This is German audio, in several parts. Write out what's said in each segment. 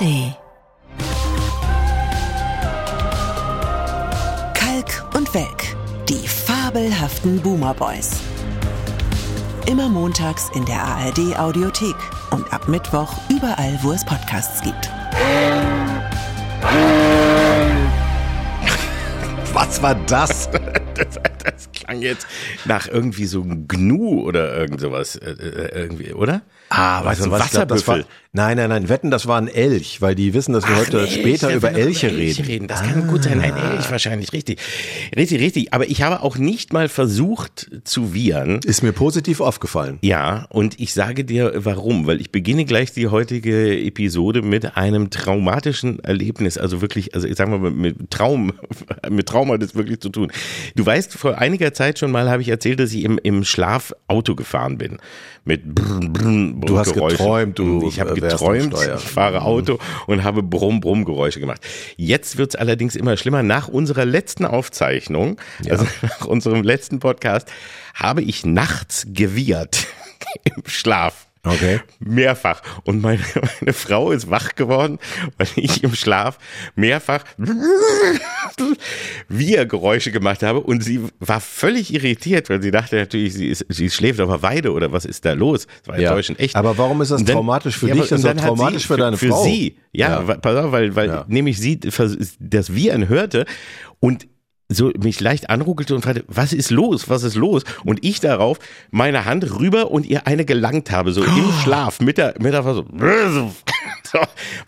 ARD. Kalk und Welk, die fabelhaften Boomer Boys. Immer montags in der ARD Audiothek und ab Mittwoch überall, wo es Podcasts gibt. Was war das? Klang jetzt nach irgendwie so einem Gnu oder irgend sowas, äh, äh, irgendwie, oder? Ah, weißt du was? Ich glaub, das war, nein, nein, nein. Wetten, das war ein Elch, weil die wissen, dass wir Ach, heute Elch, später über Elche über Elche reden. Das kann gut sein, ein Elch wahrscheinlich, richtig. Richtig, richtig. Aber ich habe auch nicht mal versucht zu wiehern. Ist mir positiv aufgefallen. Ja, und ich sage dir warum, weil ich beginne gleich die heutige Episode mit einem traumatischen Erlebnis, also wirklich, also ich sag mal mit Traum, mit Trauma das wirklich zu tun. Du weißt, vor einiger Zeit schon mal habe ich erzählt, dass ich im, im Schlaf Auto gefahren bin. Mit Brrn, Brrn, Du hast Geräuschen. geträumt, du, Ich habe geträumt, ich fahre Auto und habe Brumm, Brumm Geräusche gemacht. Jetzt wird's allerdings immer schlimmer. Nach unserer letzten Aufzeichnung, also nach unserem letzten Podcast, habe ich nachts gewiehert im Schlaf. Okay. Mehrfach. Und meine, meine Frau ist wach geworden, weil ich im Schlaf mehrfach Wir-Geräusche gemacht habe. Und sie war völlig irritiert, weil sie dachte natürlich, sie, ist, sie schläft auf der Weide oder was ist da los? Das war Ja. enttäuschend echt. Aber warum ist das dann- traumatisch für Ja, dich? Das ist traumatisch sie, für deine für Frau. sie. Ja, Ja. pass auf, weil, weil Ja. nämlich sie das Wiehern hörte und so mich leicht anruckelte und fragte, was ist los, was ist los? Und ich darauf meine Hand rüber und ihr eine gelangt habe, so im Schlaf, mit der, mit der so, so,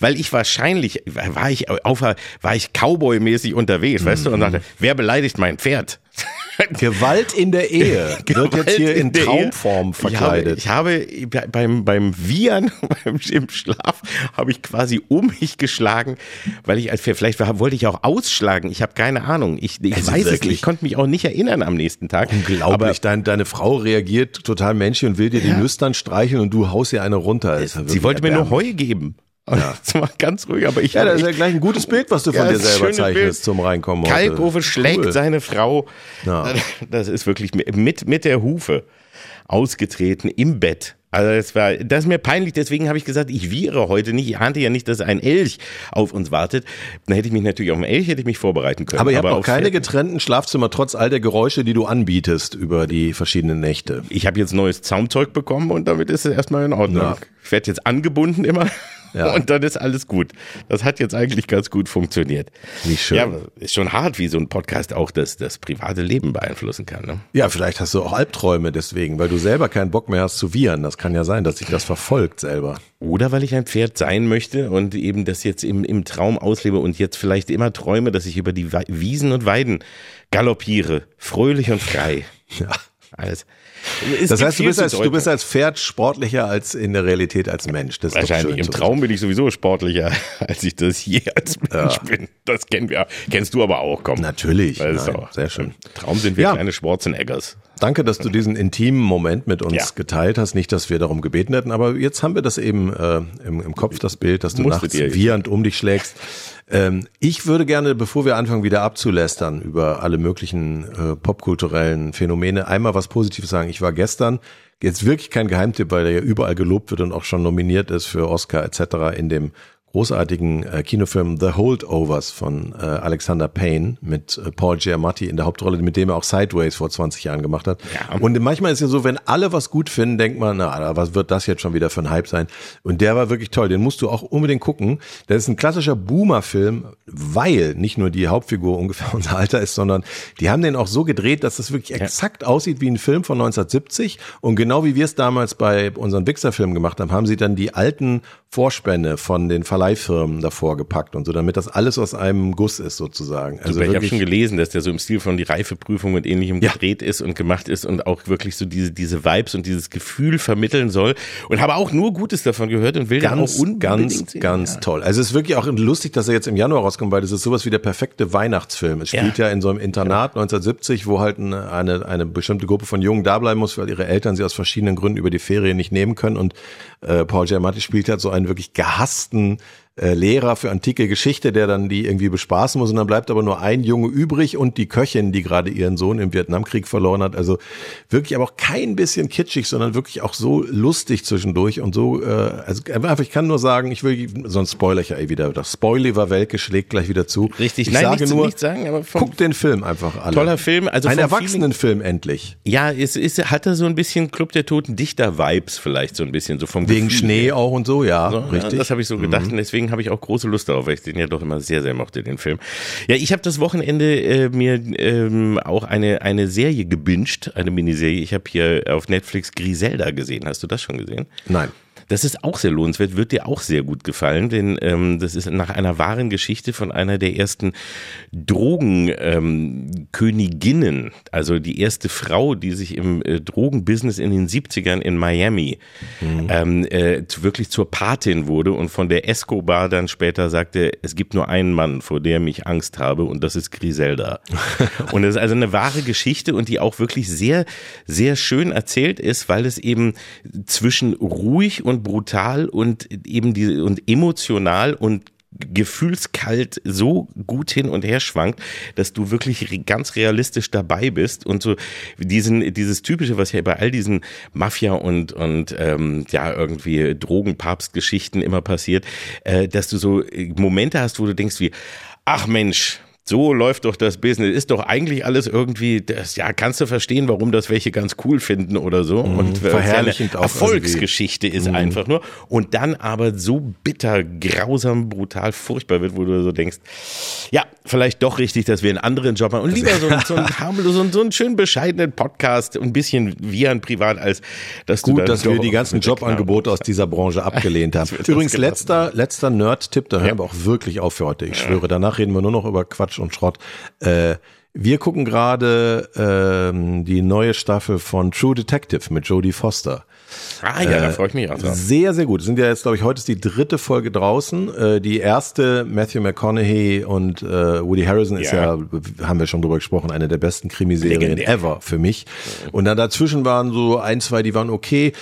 weil ich wahrscheinlich, war ich auf, war ich Cowboy-mäßig unterwegs, weißt du, und sagte, wer beleidigt mein Pferd? Gewalt in der Ehe wird jetzt hier in, Ehe. Traumform verkleidet. Ich habe, ich habe beim, beim Wiehern, beim, im Schlaf, habe ich quasi um mich geschlagen, weil ich, vielleicht wollte ich auch ausschlagen. Ich habe keine Ahnung. Ich, ich Also weiß es wirklich? nicht. Ich konnte mich auch nicht erinnern am nächsten Tag. Unglaublich. Dein, deine Frau reagiert total menschlich und will dir die Ja. Nüstern streicheln und du haust ihr eine runter. Aber wirklich sie wollte mir nur. Heu geben. Das war ganz ruhig, aber ich Ja, habe das ist ja gleich ein gutes Bild, was du von Ja, dir selber zeichnest Bild. zum Reinkommen. heute. Kalkofe schlägt Cool. seine Frau. Ja. Das ist wirklich mit, mit der Hufe ausgetreten im Bett. Also das war, das ist mir peinlich, deswegen habe ich gesagt, ich wiehere heute nicht. Ich ahnte ja nicht, dass ein Elch auf uns wartet. Dann hätte ich mich natürlich auf einen Elch hätte ich mich vorbereiten können. Aber ihr habt auf- keine getrennten Schlafzimmer, trotz all der Geräusche, die du anbietest über die verschiedenen Nächte. Ich habe jetzt neues Zaumzeug bekommen und damit ist es erstmal in Ordnung. Ja. Ich werde jetzt angebunden immer Ja. und dann ist alles gut. Das hat jetzt eigentlich ganz gut funktioniert. Wie schön. Ja, ist schon hart, wie so ein Podcast auch das, das private Leben beeinflussen kann. Ne? Ja, vielleicht hast du auch Albträume deswegen, weil du selber keinen Bock mehr hast zu wiehern. Das kann ja sein, dass sich das verfolgt selber. Oder weil ich ein Pferd sein möchte und eben das jetzt im, im Traum auslebe und jetzt vielleicht immer träume, dass ich über die Wiesen und Weiden galoppiere, fröhlich und frei. Ja. Alles. Es Das heißt, du bist, als, du bist als Pferd sportlicher als in der Realität als Mensch. Das Wahrscheinlich. Im Traum bin ich sowieso sportlicher, als ich das je als Mensch bin. Das kennen wir. Kennst du aber auch, komm. Natürlich. Nein, auch, sehr schön. Im Traum sind wir Ja. kleine Schwarzeneggers. Danke, dass du diesen intimen Moment mit uns Ja. geteilt hast. Nicht, dass wir darum gebeten hätten, aber jetzt haben wir das eben äh, im, im Kopf, das Bild, dass du nachts wiehernd um dich schlägst. Ähm, ich würde gerne, bevor wir anfangen, wieder abzulästern über alle möglichen äh, popkulturellen Phänomene, einmal was Positives sagen. Ich war gestern, jetzt wirklich kein Geheimtipp, weil der ja überall gelobt wird und auch schon nominiert ist für Oscar etc. in dem großartigen äh, Kinofilm The Holdovers von äh, Alexander Payne mit äh, Paul Giamatti in der Hauptrolle, mit dem er auch Sideways vor 20 Jahren gemacht hat. Ja. Und manchmal ist ja so, wenn alle was gut finden, denkt man, na, was wird das jetzt schon wieder für ein Hype sein? Und der war wirklich toll. Den musst du auch unbedingt gucken. Das ist ein klassischer Boomer-Film, weil nicht nur die Hauptfigur ungefähr unser Alter ist, sondern die haben den auch so gedreht, dass das wirklich exakt aussieht wie ein Film von 1970. Und genau wie wir es damals bei unseren Wixer-Filmen gemacht haben, haben sie dann die alten Vorspänne von den Verleihfirmen davor gepackt und so, damit das alles aus einem Guss ist sozusagen. Also Super, ich habe schon gelesen, dass der so im Stil von die Reifeprüfung und ähnlichem Ja. gedreht ist und gemacht ist und auch wirklich so diese, diese Vibes und dieses Gefühl vermitteln soll. Und habe auch nur Gutes davon gehört und will ganz, auch unbedingt ganz, sehen. ganz Ja. toll. Also es ist wirklich auch lustig, dass er jetzt im Januar rauskommt, weil das ist sowas wie der perfekte Weihnachtsfilm. Es spielt ja, Ja. in so einem Internat 1970, wo halt eine, eine, eine bestimmte Gruppe von Jungen da bleiben muss, weil ihre Eltern sie aus verschiedenen Gründen über die Ferien nicht nehmen können. Und äh, Paul Giamatti spielt halt so einen wirklich gehassten äh, Lehrer für antike Geschichte, der dann die irgendwie bespaßen muss und dann bleibt aber nur ein Junge übrig und die Köchin, die gerade ihren Sohn im Vietnamkrieg verloren hat. Also wirklich aber auch kein bisschen kitschig, sondern wirklich auch so lustig zwischendurch und so, äh, also einfach, ich kann nur sagen, ich will, sonst spoiler ich ja eh wieder. Das Spoiliver Welke schlägt gleich wieder zu. Richtig, ich nein, sage nur, nicht sagen, aber vom, guck den Film einfach alle. toller Film. Also Ein Erwachsenenfilm endlich. Ja, es ist, hat er so ein bisschen Club der Toten Dichter-Vibes vielleicht so ein bisschen, so vom Wegen Gefühl Schnee her. auch und so, ja, So, richtig. Ja, das habe ich so gedacht und deswegen habe ich auch große Lust darauf, weil ich den ja doch immer sehr, sehr mochte, den Film. Ja, ich habe das Wochenende äh, mir ähm, auch eine, eine Serie gebinged, eine Miniserie. Ich habe hier auf Netflix Griselda gesehen. Hast du das schon gesehen? Nein. Das ist auch sehr lohnenswert, wird dir auch sehr gut gefallen, denn ähm, das ist nach einer wahren Geschichte von einer der ersten Drogenköniginnen, ähm, also die erste Frau, die sich im äh, Drogenbusiness in den 70ern in Miami ähm, äh, wirklich zur Patin wurde und von der Escobar dann später sagte, es gibt nur einen Mann, vor dem ich Angst habe und das ist Griselda. und das ist also eine wahre Geschichte und die auch wirklich sehr, sehr schön erzählt ist, weil es eben zwischen ruhig und brutal und eben die und emotional und gefühlskalt so gut hin und her schwankt, dass du wirklich ganz realistisch dabei bist und so diesen dieses typische, was ja bei all diesen Mafia und und ähm, ja irgendwie Drogenpapstgeschichten immer passiert, äh, dass du so äh, Momente hast, wo du denkst wie ach Mensch, so läuft doch das Business. Ist doch eigentlich alles irgendwie, das, ja, kannst du verstehen, warum das welche ganz cool finden oder so. Und äh, verherrlichend auch Erfolgsgeschichte ist einfach nur. Und dann aber so bitter, grausam, brutal, furchtbar wird, wo du so denkst, ja, vielleicht doch richtig, dass wir einen anderen Job haben und lieber so, einen- so einen harmlos, so, einen- so einen schönen bescheidenen Podcast, ein bisschen wie ein Privat, als dass du Gut, dann dass wir die ganzen Jobangebote aus dieser Branche abgelehnt haben. Übrigens, letzter, letzter Nerd-Tipp, da hören wir auch wirklich auf für heute. Ich schwöre, danach reden wir nur noch über Quatsch und Schrott. Äh, wir gucken gerade ähm, die neue Staffel von True Detective mit Jodie Foster. Ah ja, da freue ich mich auch drauf. Sehr, sehr gut. Sind ja jetzt, glaube ich, heute ist die dritte Folge draußen. Äh, die erste, Matthew McConaughey und äh, Woody Harrison ist ja. Ja. haben wir schon drüber gesprochen, eine der besten Krimiserien Legendär. ever für mich. Und dann dazwischen waren so ein, zwei, die waren okay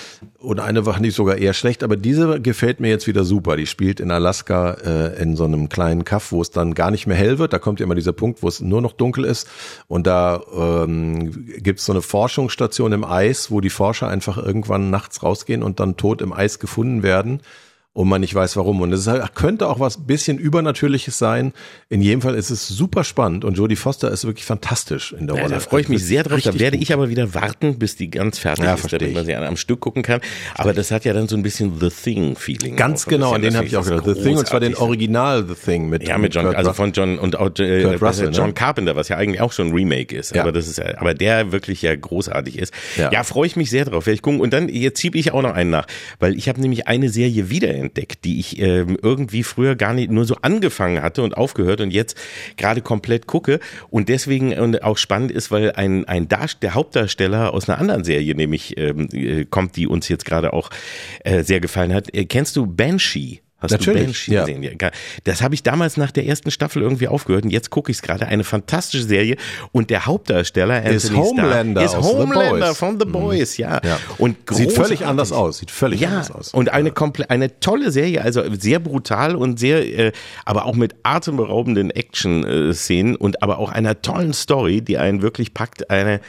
und eine war nicht sogar eher schlecht, aber diese gefällt mir jetzt wieder super. Die spielt in Alaska äh, in so einem kleinen Kaff, wo es dann gar nicht mehr hell wird. Da kommt ja immer dieser Punkt, wo es nur noch dunkel ist und da ähm, gibt es so eine Forschungsstation im Eis, wo die Forscher einfach irgendwann nachts rausgehen und dann tot im Eis gefunden werden und man nicht weiß warum. Und es halt, könnte auch was bisschen Übernatürliches sein. In jedem Fall ist es super spannend und Jodie Foster ist wirklich fantastisch in der Ja, Rolle. da freue ich mich sehr drauf. Da werde gut. ich aber wieder warten, bis die ganz fertig Ja, ist, damit man sie am Stück gucken kann. Aber das hat ja dann so ein bisschen The Thing-Feeling. Ganz genau, an den habe ich auch gedacht. The Thing und zwar den. Original The Thing mit Ja, mit John, Kurt also von John und auch äh, ist Russell, John ne? Carpenter, was ja eigentlich auch schon ein Remake ist, Ja. aber das ist ja- aber der wirklich ja großartig ist. Ja. Ja, freue ich mich sehr drauf. Werde ich gucken und dann jetzt schiebe ich auch noch einen nach, weil ich habe nämlich eine Serie wiederentdeckt, die ich ähm, irgendwie früher gar nicht nur so angefangen hatte und aufgehört und jetzt gerade komplett gucke und deswegen und auch spannend ist, weil ein ein der Hauptdarsteller aus einer anderen Serie nämlich ähm, äh, kommt, die uns jetzt gerade auch äh, sehr gefallen hat. Äh, kennst du Banshee? Hast Natürlich, du Banshee ja. gesehen? Ja, Das habe ich damals nach der ersten Staffel irgendwie aufgehört und jetzt gucke ich es gerade. Eine fantastische Serie und der Hauptdarsteller Anthony Ist Homelander Starr, ist The Homelander von The Boys, ja. Ja. Und Sieht völlig anders aus. Sieht völlig Ja, anders aus. und eine komple eine tolle Serie, also sehr brutal und sehr, äh, aber auch mit atemberaubenden Action-Szenen und aber auch einer tollen Story, die einen wirklich packt. Eine,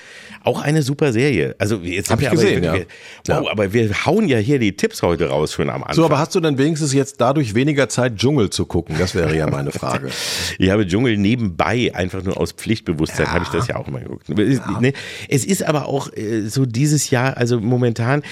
auch eine super Serie. Also jetzt Hab sind ich gesehen, aber, ja. wir, wow, aber wir hauen ja hier die Tipps heute raus schon am Anfang. So, aber hast du dann wenigstens jetzt dadurch weniger Zeit, Dschungel zu gucken? Das wäre ja meine Frage. Ich habe Dschungel nebenbei, einfach nur aus Pflichtbewusstsein, habe ich das ja auch immer geguckt. Es, ne, es ist aber auch äh, so dieses Jahr, also momentan,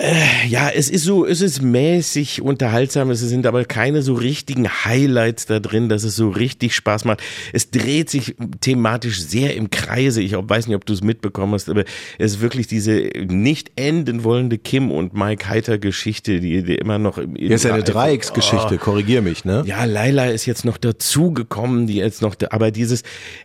äh, ja, es ist so, es ist mäßig unterhaltsam, es sind aber keine so richtigen Highlights da drin, dass es so richtig Spaß macht. Es dreht sich thematisch sehr im Kreise. Ich weiß nicht, ob du es mitbekommen hast, aber es ist wirklich diese nicht enden wollende Kim und Mike Heiter Geschichte, die, die immer noch im ist ja eine Dreiecksgeschichte, korrigier mich, ne? ja, Laila ist jetzt noch dazugekommen, die jetzt noch, da, aber dieses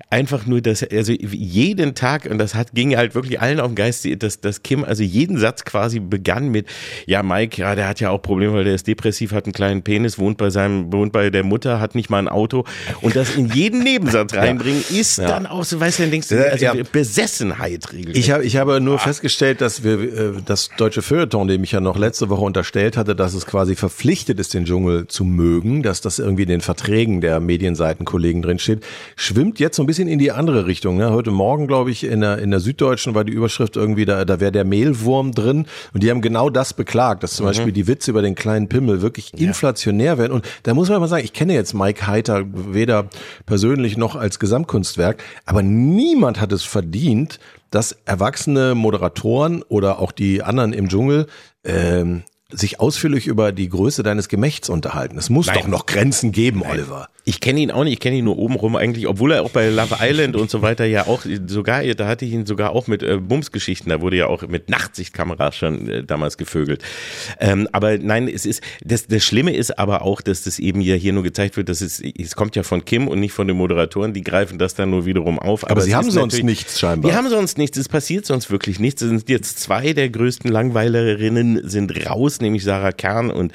einfach nur, dass, also jeden Tag, und das hat, ging halt wirklich allen auf den Geist, dass, dass Kim also jeden Satz quasi begann an mit, ja, Mike, ja, der hat ja auch Probleme, weil der ist depressiv, hat einen kleinen Penis, wohnt bei seinem, wohnt bei der Mutter, hat nicht mal ein Auto und das in jeden Nebensatz reinbringen, ist Ja. dann auch so, weißt du, dann denkst du, also ja. Besessenheit regelrecht. Ich habe, ich habe nur festgestellt, dass wir äh, das deutsche Feuilleton, dem ich ja noch letzte Woche unterstellt hatte, dass es quasi verpflichtet ist, den Dschungel zu mögen, dass das irgendwie in den Verträgen der Medienseitenkollegen drin steht, schwimmt jetzt so ein bisschen in die andere Richtung. Ne? Heute Morgen, glaube ich, in der, in der Süddeutschen war die Überschrift irgendwie, da, da wäre der Mehlwurm drin und die haben genau das beklagt, dass zum Beispiel die Witze über den kleinen Pimmel wirklich inflationär werden. Und da muss man mal sagen, ich kenne jetzt Mike Heiter weder persönlich noch als Gesamtkunstwerk, aber niemand hat es verdient, dass erwachsene Moderatoren oder auch die anderen im Dschungel ähm, sich ausführlich über die Größe deines Gemächts unterhalten. Es muss Nein. doch noch Grenzen geben, Oliver. Ich kenne ihn auch nicht, ich kenne ihn nur obenrum eigentlich, obwohl er auch bei Love Island und so weiter ja auch sogar, da hatte ich ihn sogar auch mit äh, Bumsgeschichten, da wurde ja auch mit Nachtsichtkameras schon äh, damals gevögelt. Ähm, aber nein, es ist, das, das Schlimme ist aber auch, dass das eben ja hier nur gezeigt wird, dass es, es kommt ja von Kim und nicht von den Moderatoren, die greifen das dann nur wiederum auf. Aber, es sie haben sonst nichts scheinbar. die haben sonst nichts, es passiert sonst wirklich nichts. Es sind jetzt zwei der größten Langweilerinnen sind raus, nämlich Sarah Kern und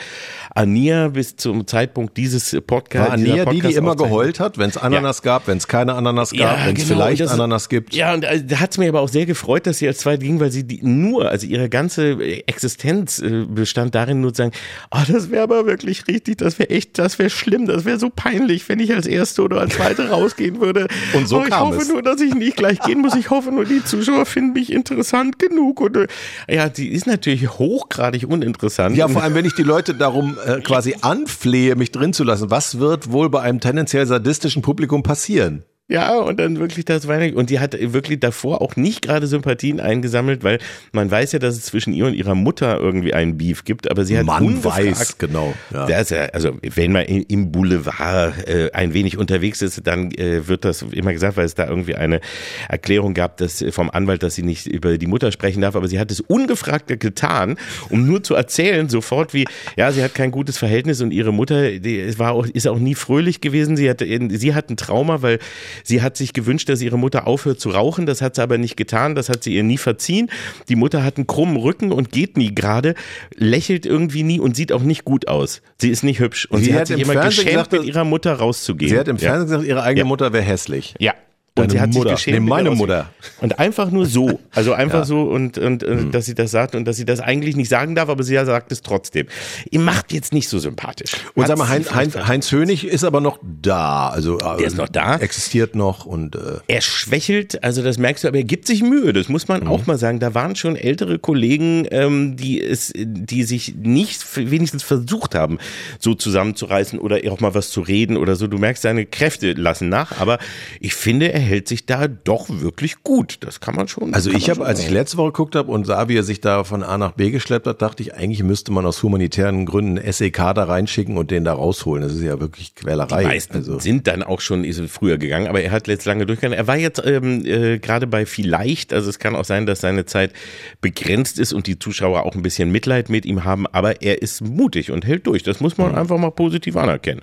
Ania bis zum Zeitpunkt dieses Podcasts. Die, die immer geheult hat, wenn es Ananas gab, wenn es keine Ananas gab, Ja, wenn es genau, vielleicht das- Ananas gibt. Ja, und äh, da hat's mir aber auch sehr gefreut, dass sie als zweite ging, weil sie die nur, also ihre ganze Existenz äh, bestand darin, nur zu sagen, ah, das wäre aber wirklich richtig, das wäre echt, das wäre schlimm, das wäre so peinlich, wenn ich als Erste oder als Zweite rausgehen würde. Und so oh, ich kam hoffe es. nur, dass ich nicht gleich gehen muss. Ich hoffe nur, die Zuschauer finden mich interessant genug. Und äh, ja, die ist natürlich hochgradig uninteressant. Ja, vor allem, wenn ich die Leute darum äh, quasi anflehe, mich drin zu lassen, was wird wohl bei einem tendenziell sadistischen Publikum passieren? Ja, und dann wirklich das Weihnachten. Und die hat wirklich davor auch nicht gerade Sympathien eingesammelt, weil man weiß ja, dass es zwischen ihr und ihrer Mutter irgendwie einen Beef gibt, aber sie hat Man ungefragt, weiß, genau. Ja. Das ist ja, also wenn man im- Boulevard äh, ein wenig unterwegs ist, dann äh, wird das immer gesagt, weil es da irgendwie eine Erklärung gab, dass äh, vom Anwalt, dass sie nicht über die Mutter sprechen darf, aber sie hat es ungefragt getan, um nur zu erzählen, sofort wie, ja, sie hat kein gutes Verhältnis und ihre Mutter, die war auch, ist auch nie fröhlich gewesen. Sie hatte, sie hat ein Trauma, weil sie hat sich gewünscht, dass ihre Mutter aufhört zu rauchen. Das hat sie aber nicht getan. Das hat sie ihr nie verziehen. Die Mutter hat einen krummen Rücken und geht nie gerade, lächelt irgendwie nie und sieht auch nicht gut aus. Sie ist nicht hübsch und Sie sie, hat hat sich im immer Fernsehen geschämt, gesagt, mit ihrer Mutter rauszugehen. Sie hat im ja. Fernsehen gesagt, ihre eigene Ja. Mutter wäre hässlich. Ja. Und Deine sie hat Mutter. sich geschämt. Nee, meine. Mutter. Und einfach nur so. Also einfach Ja. Hm. so und, und, und dass sie das sagt und dass sie das eigentlich nicht sagen darf, aber sie ja sagt es trotzdem. Ihr macht jetzt nicht so sympathisch. Und Hat sag mal, Heinz, Heinz, Heinz Hönig ist aber noch da. Also, der ist noch da? Existiert noch und äh, Er schwächelt, also das merkst du, aber er gibt sich Mühe, das muss Mhm. man auch mal sagen. Da waren schon ältere Kollegen, ähm, die es, die sich nicht wenigstens versucht haben, so zusammenzureißen oder auch mal was zu reden oder so. Du merkst, seine Kräfte lassen nach, aber ich finde, er hält sich da doch wirklich gut. Das kann man schon. Also ich habe, als ich letzte Woche geguckt habe und sah, wie er sich da von A nach B geschleppt hat, dachte ich, eigentlich müsste man aus humanitären Gründen SEK da reinschicken und den da rausholen. Das ist ja wirklich Quälerei. Die meisten also, sind dann auch schon früher gegangen, aber er hat jetzt lange durchgegangen. Er war jetzt ähm, äh, gerade bei vielleicht, also es kann auch sein, dass seine Zeit begrenzt ist und die Zuschauer auch ein bisschen Mitleid mit ihm haben, aber er ist mutig und hält durch. Das muss man einfach mal positiv anerkennen.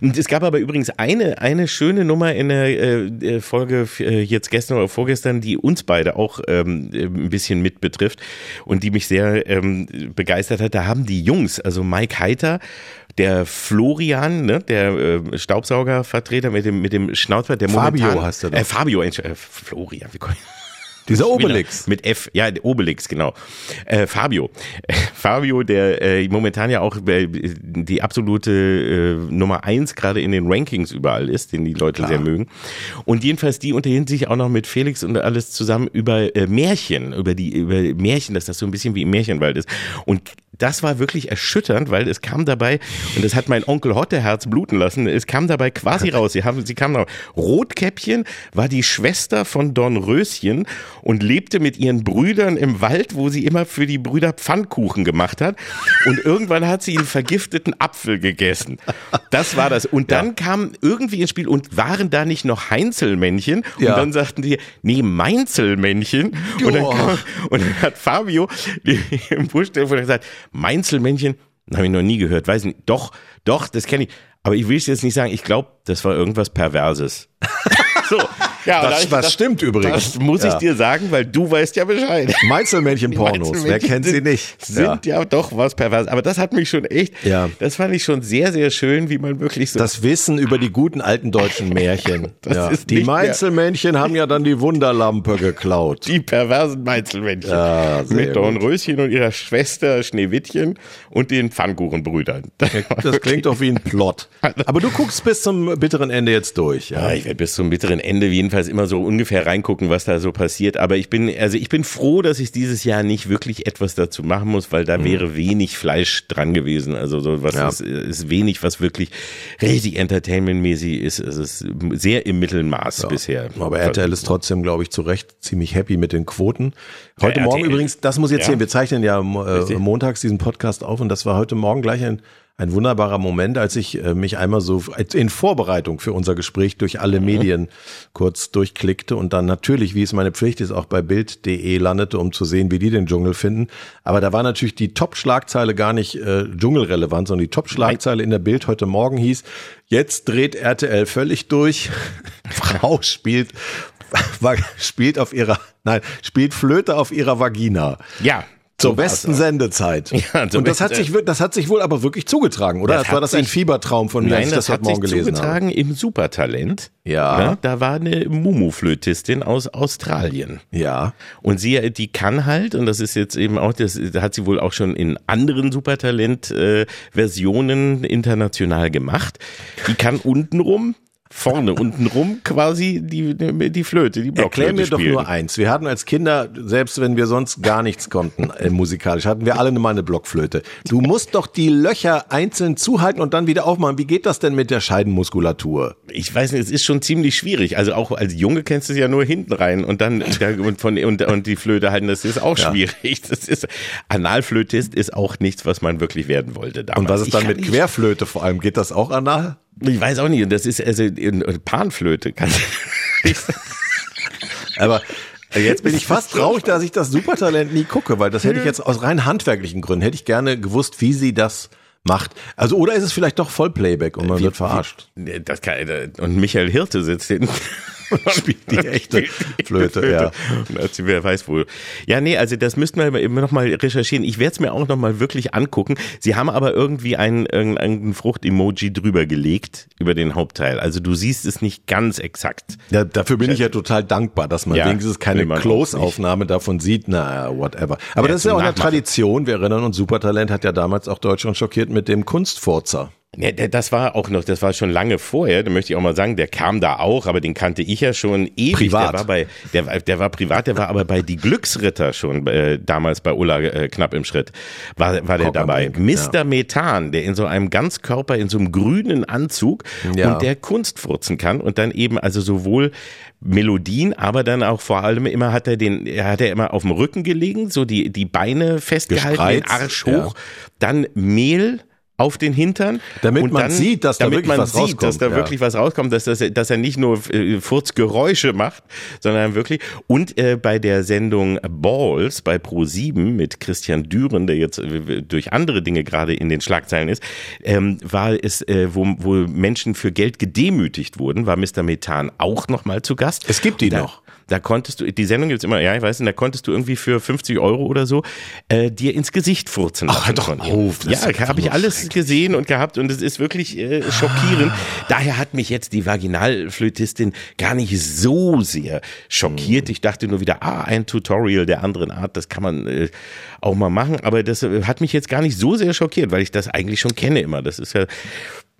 Und es gab aber übrigens eine eine schöne Nummer in der äh, Folge äh, jetzt gestern oder vorgestern, die uns beide auch ähm, ein bisschen mit betrifft und die mich sehr ähm, begeistert hat. Da haben die Jungs, also Mike Heiter der Florian, ne, der äh, Staubsaugervertreter mit dem mit dem Schnauzbart, der Fabio momentan, hast du doch. Äh, Fabio, äh, Florian, wie komm ich- dieser. Obelix. Mit F, ja, Obelix, genau. Äh, Fabio. Fabio, der äh, momentan ja auch äh, die absolute äh, Nummer eins gerade in den Rankings überall ist, den die Leute sehr mögen. Und jedenfalls, die unterhielten sich auch noch mit Felix und alles zusammen über äh, Märchen, über die, über Märchen, dass das so ein bisschen wie im Märchenwald ist. Und das war wirklich erschütternd, weil es kam dabei, und das hat mein Onkel Hotte Herz bluten lassen, es kam dabei quasi raus, sie haben, sie kam noch, Rotkäppchen war die Schwester von Don Röschen und lebte mit ihren Brüdern im Wald, wo sie immer für die Brüder Pfannkuchen gemacht hat. Und irgendwann hat sie einen vergifteten Apfel gegessen. Das war das. Und dann kam irgendwie ins Spiel und waren da nicht noch Heinzelmännchen? Und Ja. dann sagten die, nee, Meinzelmännchen. Und dann, Joa. kam, und dann hat Fabio im Buchstaben gesagt, Meinzelmännchen, habe ich noch nie gehört, weiß nicht. Doch, doch, das kenne ich. Aber ich will es jetzt nicht sagen, ich glaube, das war irgendwas Perverses. So, ja, Das- da- das stimmt übrigens. Das muss ich Ja. dir sagen, weil du weißt ja Bescheid. Meinzelmännchen-Pornos, wer kennt sie nicht? Sind ja. doch was pervers. Aber das hat mich schon echt, Ja. das fand ich schon sehr, sehr schön, wie man wirklich so. Das Wissen über die guten alten deutschen Märchen. Das ja. Die Meinzelmännchen haben ja dann die Wunderlampe geklaut. die perversen Meinzelmännchen. Ja, mit. Dornröschen und ihrer Schwester Schneewittchen und den Pfannkuchenbrüdern. Das klingt doch wie ein Plot. Aber du guckst bis zum bitteren Ende jetzt durch. Ja. Ja, ich werde bis zum bitteren Ende jedenfalls immer so ungefähr reingucken, was da so passiert. Aber ich bin, also ich bin froh, dass ich dieses Jahr nicht wirklich etwas dazu machen muss, weil da wäre wenig Fleisch dran gewesen. Also so was Mhm. Ja. ist, ist wenig, was wirklich richtig entertainmentmäßig ist. Es ist sehr im Mittelmaß bisher. Aber RTL ist trotzdem, glaube ich, zu Recht ziemlich happy mit den Quoten. Heute Ja, Morgen übrigens, das muss ich erzählen, Ja. wir zeichnen ja äh, montags diesen Podcast auf und das war heute Morgen gleich ein, ein wunderbarer Moment, als ich äh, mich einmal so in Vorbereitung für unser Gespräch durch alle Mhm. Medien kurz durchklickte und dann natürlich, wie es meine Pflicht ist, auch bei Bild.de landete, um zu sehen, wie die den Dschungel finden. Aber da war natürlich die Top-Schlagzeile gar nicht äh, dschungelrelevant, sondern die Top-Schlagzeile in der Bild heute Morgen hieß, jetzt dreht RTL völlig durch. Frau spielt, spielt auf ihrer, nein, spielt Flöte auf ihrer Vagina. Ja. Zur besten. Sendezeit. Ja, und das hat, sich, das hat sich wohl aber wirklich zugetragen, oder? Das Das, war das ein Fiebertraum von mir, Nein, als ich das, das, hat heute Morgen sich gelesen habe. zugetragen im Supertalent. Ja. Da war eine Mumu-Flötistin aus Australien. Ja. Und sie, die kann halt, und das ist jetzt eben auch, das hat sie wohl auch schon in anderen Supertalent-Versionen international gemacht. Die kann untenrum, vorne untenrum quasi die, die Flöte, die Erklär Blockflöte mir doch spielen. nur eins. Wir hatten als Kinder, selbst wenn wir sonst gar nichts konnten äh, musikalisch, hatten wir alle mal eine Blockflöte. Du musst doch die Löcher einzeln zuhalten und dann wieder aufmachen. Wie geht das denn mit der Scheidenmuskulatur? Ich weiß nicht, es ist schon ziemlich schwierig. Also auch als Junge kennst du es ja nur hinten rein und dann und von und, und die Flöte halten, das ist auch Ja. schwierig. Das ist Analflötist ist auch nichts, was man wirklich werden wollte damals. Und was ist Ich dann kann mit Querflöte vor allem? Geht das auch anal? Ich weiß auch nicht. Das ist also Panflöte. Kann Aber jetzt bin ich fast traurig, dass ich das Supertalent nie gucke, weil das hätte ich jetzt aus rein handwerklichen Gründen, hätte ich gerne gewusst, wie sie das macht. Also, oder ist es vielleicht doch Vollplayback und man wird verarscht? Das kann, und Michael Hirte sitzt hinten. Spielt die echte Flöte, ja. Und wer weiß wo. Ja, nee, also das müssten wir immer noch mal recherchieren. Ich werde es mir auch noch mal wirklich angucken. Sie haben aber irgendwie ein, irgendein Frucht-Emoji drüber gelegt über den Hauptteil. Also du siehst es nicht ganz exakt. Ja, dafür bin ich ja total dankbar, dass man Ja, wenigstens keine Close-Aufnahme davon sieht. Na, whatever. Aber Ja, das ist ja auch eine. Tradition. Wir erinnern uns, Supertalent hat ja damals auch Deutschland schockiert mit dem Kunstfurzer. Ja, das war auch noch, das war schon lange vorher, da möchte ich auch mal sagen, der kam da auch, aber den kannte ich ja schon ewig. Privat. Der war bei, der, war- der war privat, der war aber bei Die Glücksritter schon, äh, damals bei Ulla äh, knapp im Schritt, war, war der Rock dabei. Mr. Methan, der in so einem Ganzkörper, in so einem grünen Anzug Ja. und der Kunst furzen kann und dann eben also sowohl Melodien, aber dann auch vor allem immer hat er den, er hat er immer auf dem Rücken gelegen, so die, die Beine festgehalten, den Arsch ja. hoch, dann Mehl auf den Hintern. Damit und man sieht, dass da damit wirklich man was sieht, rauskommt, dass da ja. wirklich was rauskommt, dass, das, dass er nicht nur äh, Furzgeräusche macht, sondern wirklich. Und äh, bei der Sendung Balls bei Pro7 mit Christian Düren, der jetzt äh, durch andere Dinge gerade in den Schlagzeilen ist, ähm, war es, äh, wo, wo Menschen für Geld gedemütigt wurden, war Mr. Methan auch noch mal zu Gast. Es gibt die da, noch. Da konntest du, die Sendung gibt's immer, ja, ich weiß nicht, da konntest du irgendwie für 50 Euro oder so äh, dir ins Gesicht furzen Ach, hör doch auf, das ja, habe ich alles gesehen und gehabt und es ist wirklich äh, schockierend. Daher hat mich jetzt die Vaginalflötistin gar nicht so sehr schockiert. Ich dachte nur wieder, ah, ein Tutorial der anderen Art, das kann man äh, auch mal machen. Aber das äh, hat mich jetzt gar nicht so sehr schockiert, weil ich das eigentlich schon kenne immer. Das ist ja.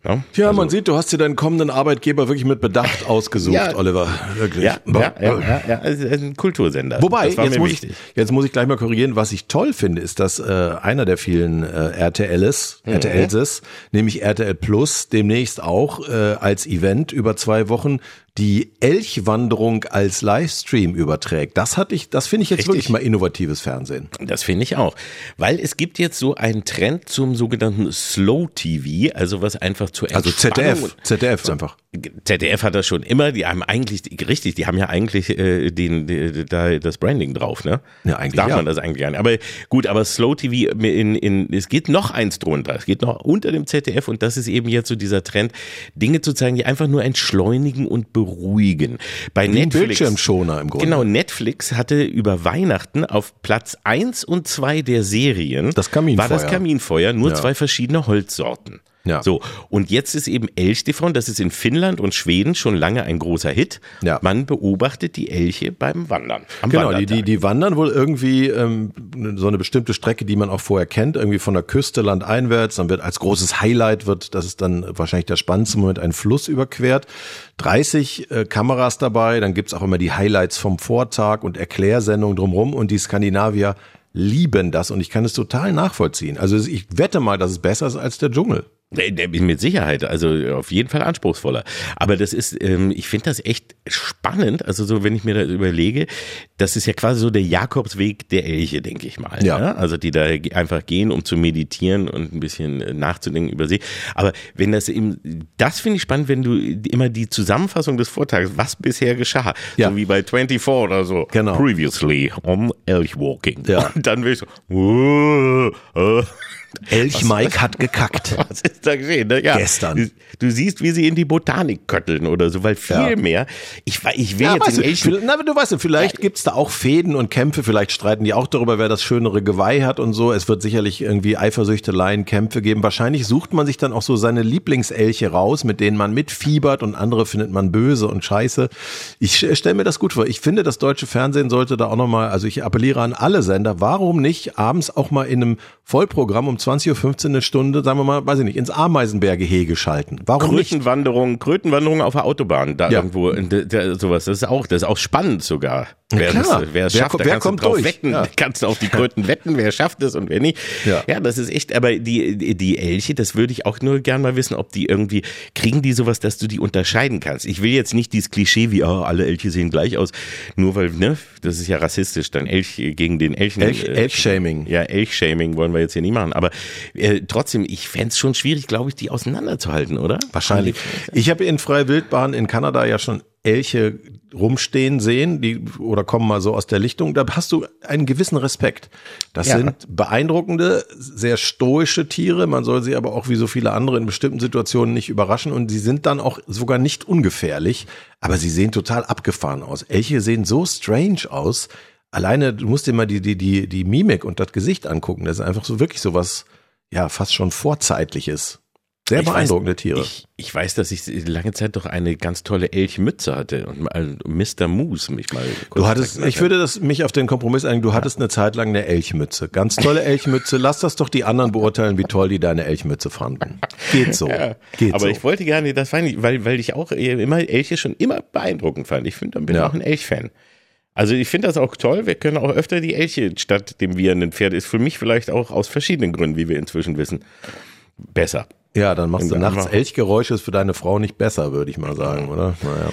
Ja, Ja, also- man sieht, du hast dir deinen kommenden Arbeitgeber wirklich mit Bedacht ausgesucht, Ja. Oliver. Wirklich. ja, ja, ja, ja, ja, es ist ein Kultursender. Wobei, das war jetzt mir muss, wichtig. ich, jetzt muss ich gleich mal korrigieren, was ich toll finde, ist, dass äh, einer der vielen äh, RTLs, Mhm. RTLs, nämlich RTL Plus, demnächst auch äh, als Event über zwei Wochen die Elchwanderung als Livestream überträgt. Das hatte ich, das finde ich jetzt Richtig. wirklich mal innovatives Fernsehen. Das finde ich auch. Weil es gibt jetzt so einen Trend zum sogenannten Slow TV, also was einfach zur Also ZDF, ZDF einfach. ZDF hat das schon immer, die haben eigentlich, richtig, die haben ja eigentlich äh, den, die, da das Branding drauf, ne? Ja, eigentlich Darf ja. man das eigentlich gar nicht. Aber gut, aber Slow TV, in, in, es geht noch eins drunter, es geht noch unter dem ZDF und das ist eben jetzt so dieser Trend, Dinge zu zeigen, die einfach nur entschleunigen und beruhigen. Bei Wie ein Netflix. Bildschirmschoner im Grunde. Genau, Netflix hatte über Weihnachten auf Platz eins und zwei der Serien Das Kaminfeuer. war das Kaminfeuer, nur Ja. zwei verschiedene Holzsorten. Ja. So, und jetzt ist eben Elch TV, und das ist in Finnland und Schweden schon lange ein großer Hit. Ja. Man beobachtet die Elche beim Wandern. Genau, die, die, die wandern wohl irgendwie ähm, so eine bestimmte Strecke, die man auch vorher kennt, irgendwie von der Küste landeinwärts. Dann wird als großes Highlight wird, das ist dann wahrscheinlich der spannendste Moment, ein Fluss überquert. 30 äh, Kameras dabei, dann gibt's auch immer die Highlights vom Vortag und Erklärsendungen drumherum und die Skandinavier lieben das und ich kann es total nachvollziehen. Also ich wette mal, dass es besser ist als der Dschungel. Mit Sicherheit, also auf jeden Fall anspruchsvoller. Aber das ist, ähm, ich finde das echt spannend. Also so, wenn ich mir das überlege, das ist ja quasi so der Jakobsweg der Elche, denke ich mal. Ja. ne? Also die da einfach gehen, um zu meditieren und ein bisschen äh, nachzudenken über sie. Aber wenn das eben, das finde ich spannend, wenn du immer die Zusammenfassung des Vortrags, was bisher geschah, Ja. so wie bei 24 oder so. Genau. Previously on Elchwalking. Ja. Und dann will ich so, uh, uh. Elch Mike hat gekackt. Was ist da geschehen? Ne? Ja, Gestern. Du, du siehst, wie sie in die Botanik kötteln oder so, weil viel Ja. mehr. Ich, ich will Ja, jetzt weißt in du, Elchen. vielleicht- na, du weißt, ja, vielleicht gibt's da auch Fäden und Kämpfe, vielleicht streiten die auch darüber, wer das schönere Geweih hat und so. Es wird sicherlich irgendwie Eifersüchteleien, Kämpfe geben. Wahrscheinlich sucht man sich dann auch so seine Lieblingselche raus, mit denen man mitfiebert und andere findet man böse und scheiße. Ich stelle mir das gut vor. Ich finde, das deutsche Fernsehen sollte da auch nochmal, also ich appelliere an alle Sender, warum nicht abends auch mal in einem Vollprogramm um 20.15 Uhr eine Stunde, sagen wir mal, weiß ich nicht, ins Ameisenbergehege schalten. Warum nicht? Krötenwanderung, Krötenwanderung auf der Autobahn, da Ja. irgendwo, in de- sowas. Das ist auch, das ist auch spannend sogar. Wer, klar. das, wer es Wer schafft, da wer du kommt drauf durch? wetten, Ja. kannst du auf die Kröten wetten, wer schafft es und wer nicht. Ja. ja, das ist echt, aber die, die- Elche, das würde ich auch nur gern mal wissen, ob die irgendwie, kriegen die sowas, dass du die unterscheiden kannst. Ich will jetzt nicht dieses Klischee wie, oh, alle Elche sehen gleich aus, nur weil, ne, das ist ja rassistisch, dann Elch gegen den Elchen. Elch- äh, Elch-Shaming. Ja, Elch-Shaming wollen wir jetzt hier nie machen, aber äh, trotzdem, ich fänd's schon schwierig, glaube ich, die auseinanderzuhalten, oder? Wahrscheinlich. Ich habe in freier Wildbahn in Kanada ja schon Elche rumstehen sehen, die oder kommen mal so aus der Lichtung. Da hast du einen gewissen Respekt. Das Ja. sind beeindruckende, sehr stoische Tiere. Man soll sie aber auch wie so viele andere in bestimmten Situationen nicht überraschen und sie sind dann auch sogar nicht ungefährlich, aber sie sehen total abgefahren aus. Elche sehen so strange aus. Alleine, du musst dir mal die, die, die, die Mimik und das Gesicht angucken. Das ist einfach so wirklich so was, ja, fast schon vorzeitliches. Sehr Ich weiß- beeindruckende Tiere. Ich, ich weiß, dass ich lange Zeit doch eine ganz tolle Elchmütze hatte und mal Mr. Moose mich mal kurz Du hattest, ich würde das mich auf den Kompromiss einigen, du hattest eine Zeit lang eine Elchmütze. Ganz tolle Elchmütze. Lass das doch die anderen beurteilen, wie toll die deine Elchmütze fanden. Geht so. Ja, Geht aber so. ich wollte gerne, das fand ich, weil, weil ich auch immer Elche schon immer beeindruckend fand. Ich finde, dann bin ich Ja. auch ein Elch-Fan. Also ich finde das auch toll. Wir können auch öfter die Elche statt dem wiehernden Pferd. Ist für mich vielleicht auch aus verschiedenen Gründen, wie wir inzwischen wissen, besser. ja, dann machst du Und nachts einfach- Elchgeräusche, ist für deine Frau nicht besser, würde ich mal sagen, oder? Naja.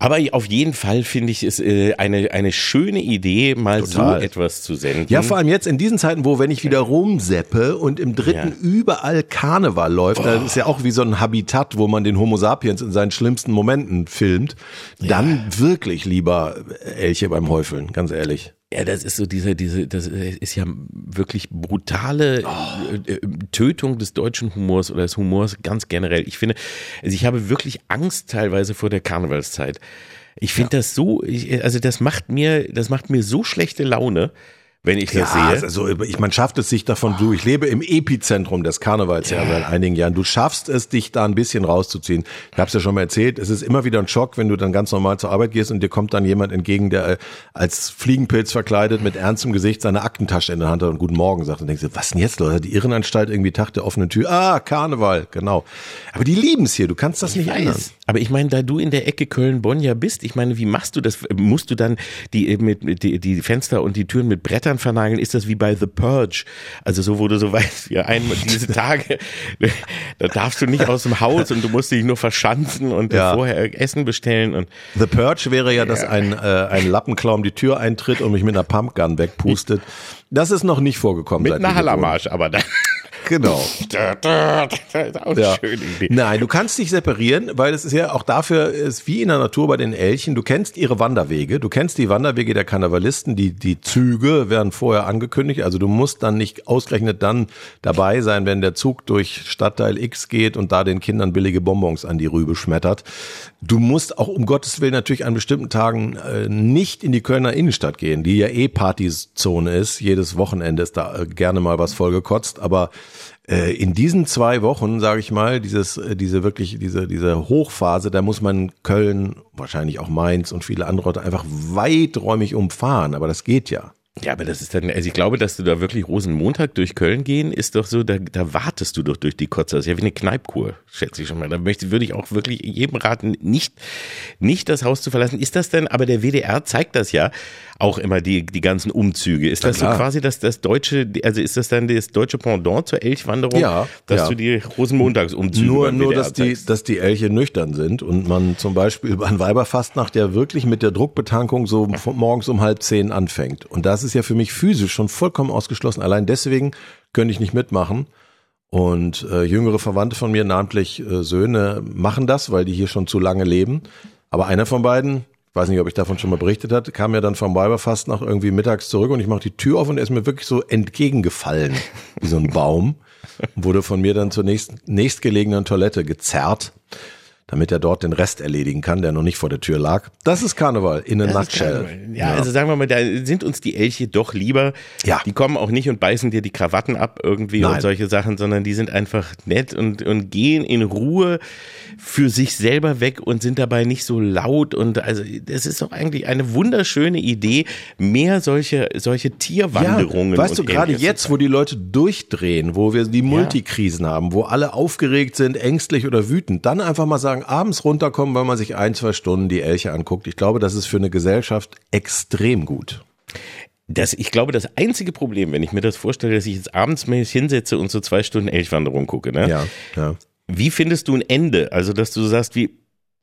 Aber auf jeden Fall finde ich es äh, eine, eine schöne Idee, mal Total. so etwas zu senden. Ja, vor allem jetzt in diesen Zeiten, wo wenn ich wieder rumseppe und im dritten Ja. überall Karneval läuft, das ist ja auch wie so ein Habitat, wo man den Homo sapiens in seinen schlimmsten Momenten filmt, dann wirklich lieber Elche beim Häufeln, ganz ehrlich. Ja, das ist so diese, diese, das ist ja wirklich brutale äh, Tötung des deutschen Humors oder des Humors ganz generell. Ich finde, also ich habe wirklich Angst teilweise vor der Karnevalszeit. Ich finde das so, ich, also das macht mir, das macht mir so schlechte Laune, wenn ich das Ja, sehe. also ich, man schafft es sich davon, du, ich lebe im Epizentrum des Karnevals ja. seit einigen Jahren. Du schaffst es, dich da ein bisschen rauszuziehen. Ich habe es ja schon mal erzählt, es ist immer wieder ein Schock, wenn du dann ganz normal zur Arbeit gehst und dir kommt dann jemand entgegen, der äh, als Fliegenpilz verkleidet mit ernstem Gesicht seine Aktentasche in der Hand hat und Guten Morgen sagt und denkst du, was denn jetzt, Leute? Die Irrenanstalt irgendwie Tag der offenen Tür. Ah, Karneval, genau. Aber die lieben es hier, du kannst das nicht ändern. Aber ich meine, da du in der Ecke Köln-Bonn ja bist, ich meine, wie machst du das? Musst du dann die, mit, mit, die, die Fenster und die Türen mit Brettern vernageln? Ist das wie bei The Purge? Also so, wo du so weißt, ja, einmal diese Tage, da darfst du nicht aus dem Haus und du musst dich nur verschanzen und Ja. vorher Essen bestellen und The Purge wäre ja, dass ein, äh, ein Lappenklau um die Tür eintritt und mich mit einer Pumpgun wegpustet. Das ist noch nicht vorgekommen. mit einer. Hallermarsch, aber dann. Genau. auch Ja. schöne Idee. Nein, du kannst dich separieren, weil es ist ja auch dafür ist wie in der Natur bei den Elchen. Du kennst ihre Wanderwege, du kennst die Wanderwege der Karnevalisten, die die Züge werden vorher angekündigt. Also du musst dann nicht ausgerechnet dann dabei sein, wenn der Zug durch Stadtteil X geht und da den Kindern billige Bonbons an die Rübe schmettert. Du musst auch um Gottes Willen natürlich an bestimmten Tagen äh, nicht in die Kölner Innenstadt gehen, die ja eh Partyzone ist. Jedes Wochenende ist da äh, gerne mal was vollgekotzt, aber äh, in diesen zwei Wochen, sage ich mal, dieses, äh, diese wirklich, diese, diese Hochphase, da muss man Köln, wahrscheinlich auch Mainz und viele andere Orte einfach weiträumig umfahren, aber das geht ja. Ja, aber das ist dann, also ich glaube, dass du da wirklich Rosenmontag durch Köln gehen, ist doch so, da, da wartest du doch durch die Kotze. Das ist ja wie eine Kneipkur, schätze ich schon mal. Da möchte, würde ich auch wirklich jedem raten, nicht, nicht das Haus zu verlassen. Ist das denn, aber der WDR zeigt das ja auch immer, die, die ganzen Umzüge. Ist das so quasi das, das deutsche, also ist das dann das deutsche Pendant zur Elchwanderung? Ja, Dass ja. du die Rosenmontagsumzüge Nur, nur dass die, dass die Elche nüchtern sind und man zum Beispiel an Weiberfastnacht ja wirklich mit der Druckbetankung so morgens um halb zehn anfängt. Und das ist ja für mich physisch schon vollkommen ausgeschlossen. Allein deswegen könnte ich nicht mitmachen. Und äh, jüngere Verwandte von mir, namentlich äh, Söhne, machen das, weil die hier schon zu lange leben. Aber einer von beiden, ich weiß nicht, ob ich davon schon mal berichtet hatte, kam ja dann vom Weiberfastnacht irgendwie mittags zurück und ich mache die Tür auf und er ist mir wirklich so entgegengefallen, wie so ein Baum. Wurde von mir dann zur nächsten, nächstgelegenen Toilette gezerrt, damit er dort den Rest erledigen kann, der noch nicht vor der Tür lag. Das ist Karneval in a nutshell. Karneval. Ja, also sagen wir mal, da sind uns die Elche doch lieber. Ja. Die kommen auch nicht und beißen dir die Krawatten ab irgendwie Nein. und solche Sachen, sondern die sind einfach nett und, und gehen in Ruhe für sich selber weg und sind dabei nicht so laut und also das ist doch eigentlich eine wunderschöne Idee, mehr solche, solche Tierwanderungen. Ja, weißt du, gerade jetzt, wo die Leute durchdrehen, wo wir die Multikrisen haben, wo alle aufgeregt sind, ängstlich oder wütend, dann einfach mal sagen, abends runterkommen, weil man sich ein, zwei Stunden die Elche anguckt. Ich glaube, das ist für eine Gesellschaft extrem gut. Das, ich glaube, das einzige Problem, wenn ich mir das vorstelle, dass ich jetzt abends mich hinsetze und so zwei Stunden Elchwanderung gucke, ne? Ja, ja. Wie findest du ein Ende? Also, dass du sagst, wie,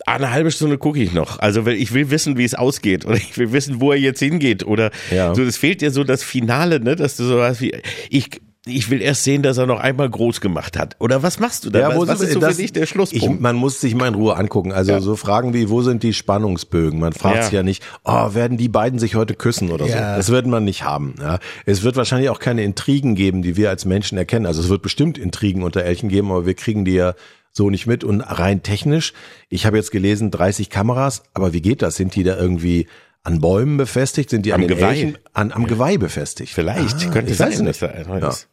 ah, eine halbe Stunde gucke ich noch. Also, weil ich will wissen, wie es ausgeht. Oder ich will wissen, wo er jetzt hingeht. Oder Ja. so, es fehlt dir so das Finale, ne? Dass du so was wie, ich, ich will erst sehen, dass er noch einmal groß gemacht hat. Oder was machst du da? wo was, was ist so das- für dich der Ich, Schlusspunkt? man muss sich mal in Ruhe angucken. Also Ja. so Fragen wie, wo sind die Spannungsbögen? Man fragt Ja. sich ja nicht, oh, werden die beiden sich heute küssen oder Ja. so. Das wird man nicht haben. Ja. Es wird wahrscheinlich auch keine Intrigen geben, die wir als Menschen erkennen. Also es wird bestimmt Intrigen unter Elchen geben, aber wir kriegen die ja so nicht mit. Und rein technisch, ich habe jetzt gelesen, 30 Kameras, aber wie geht das? Sind die da irgendwie an Bäumen befestigt? Sind die Am an Geweih. Elchen, an, am Geweih befestigt? Vielleicht Ah, könnte ich sein, dass, da- dass,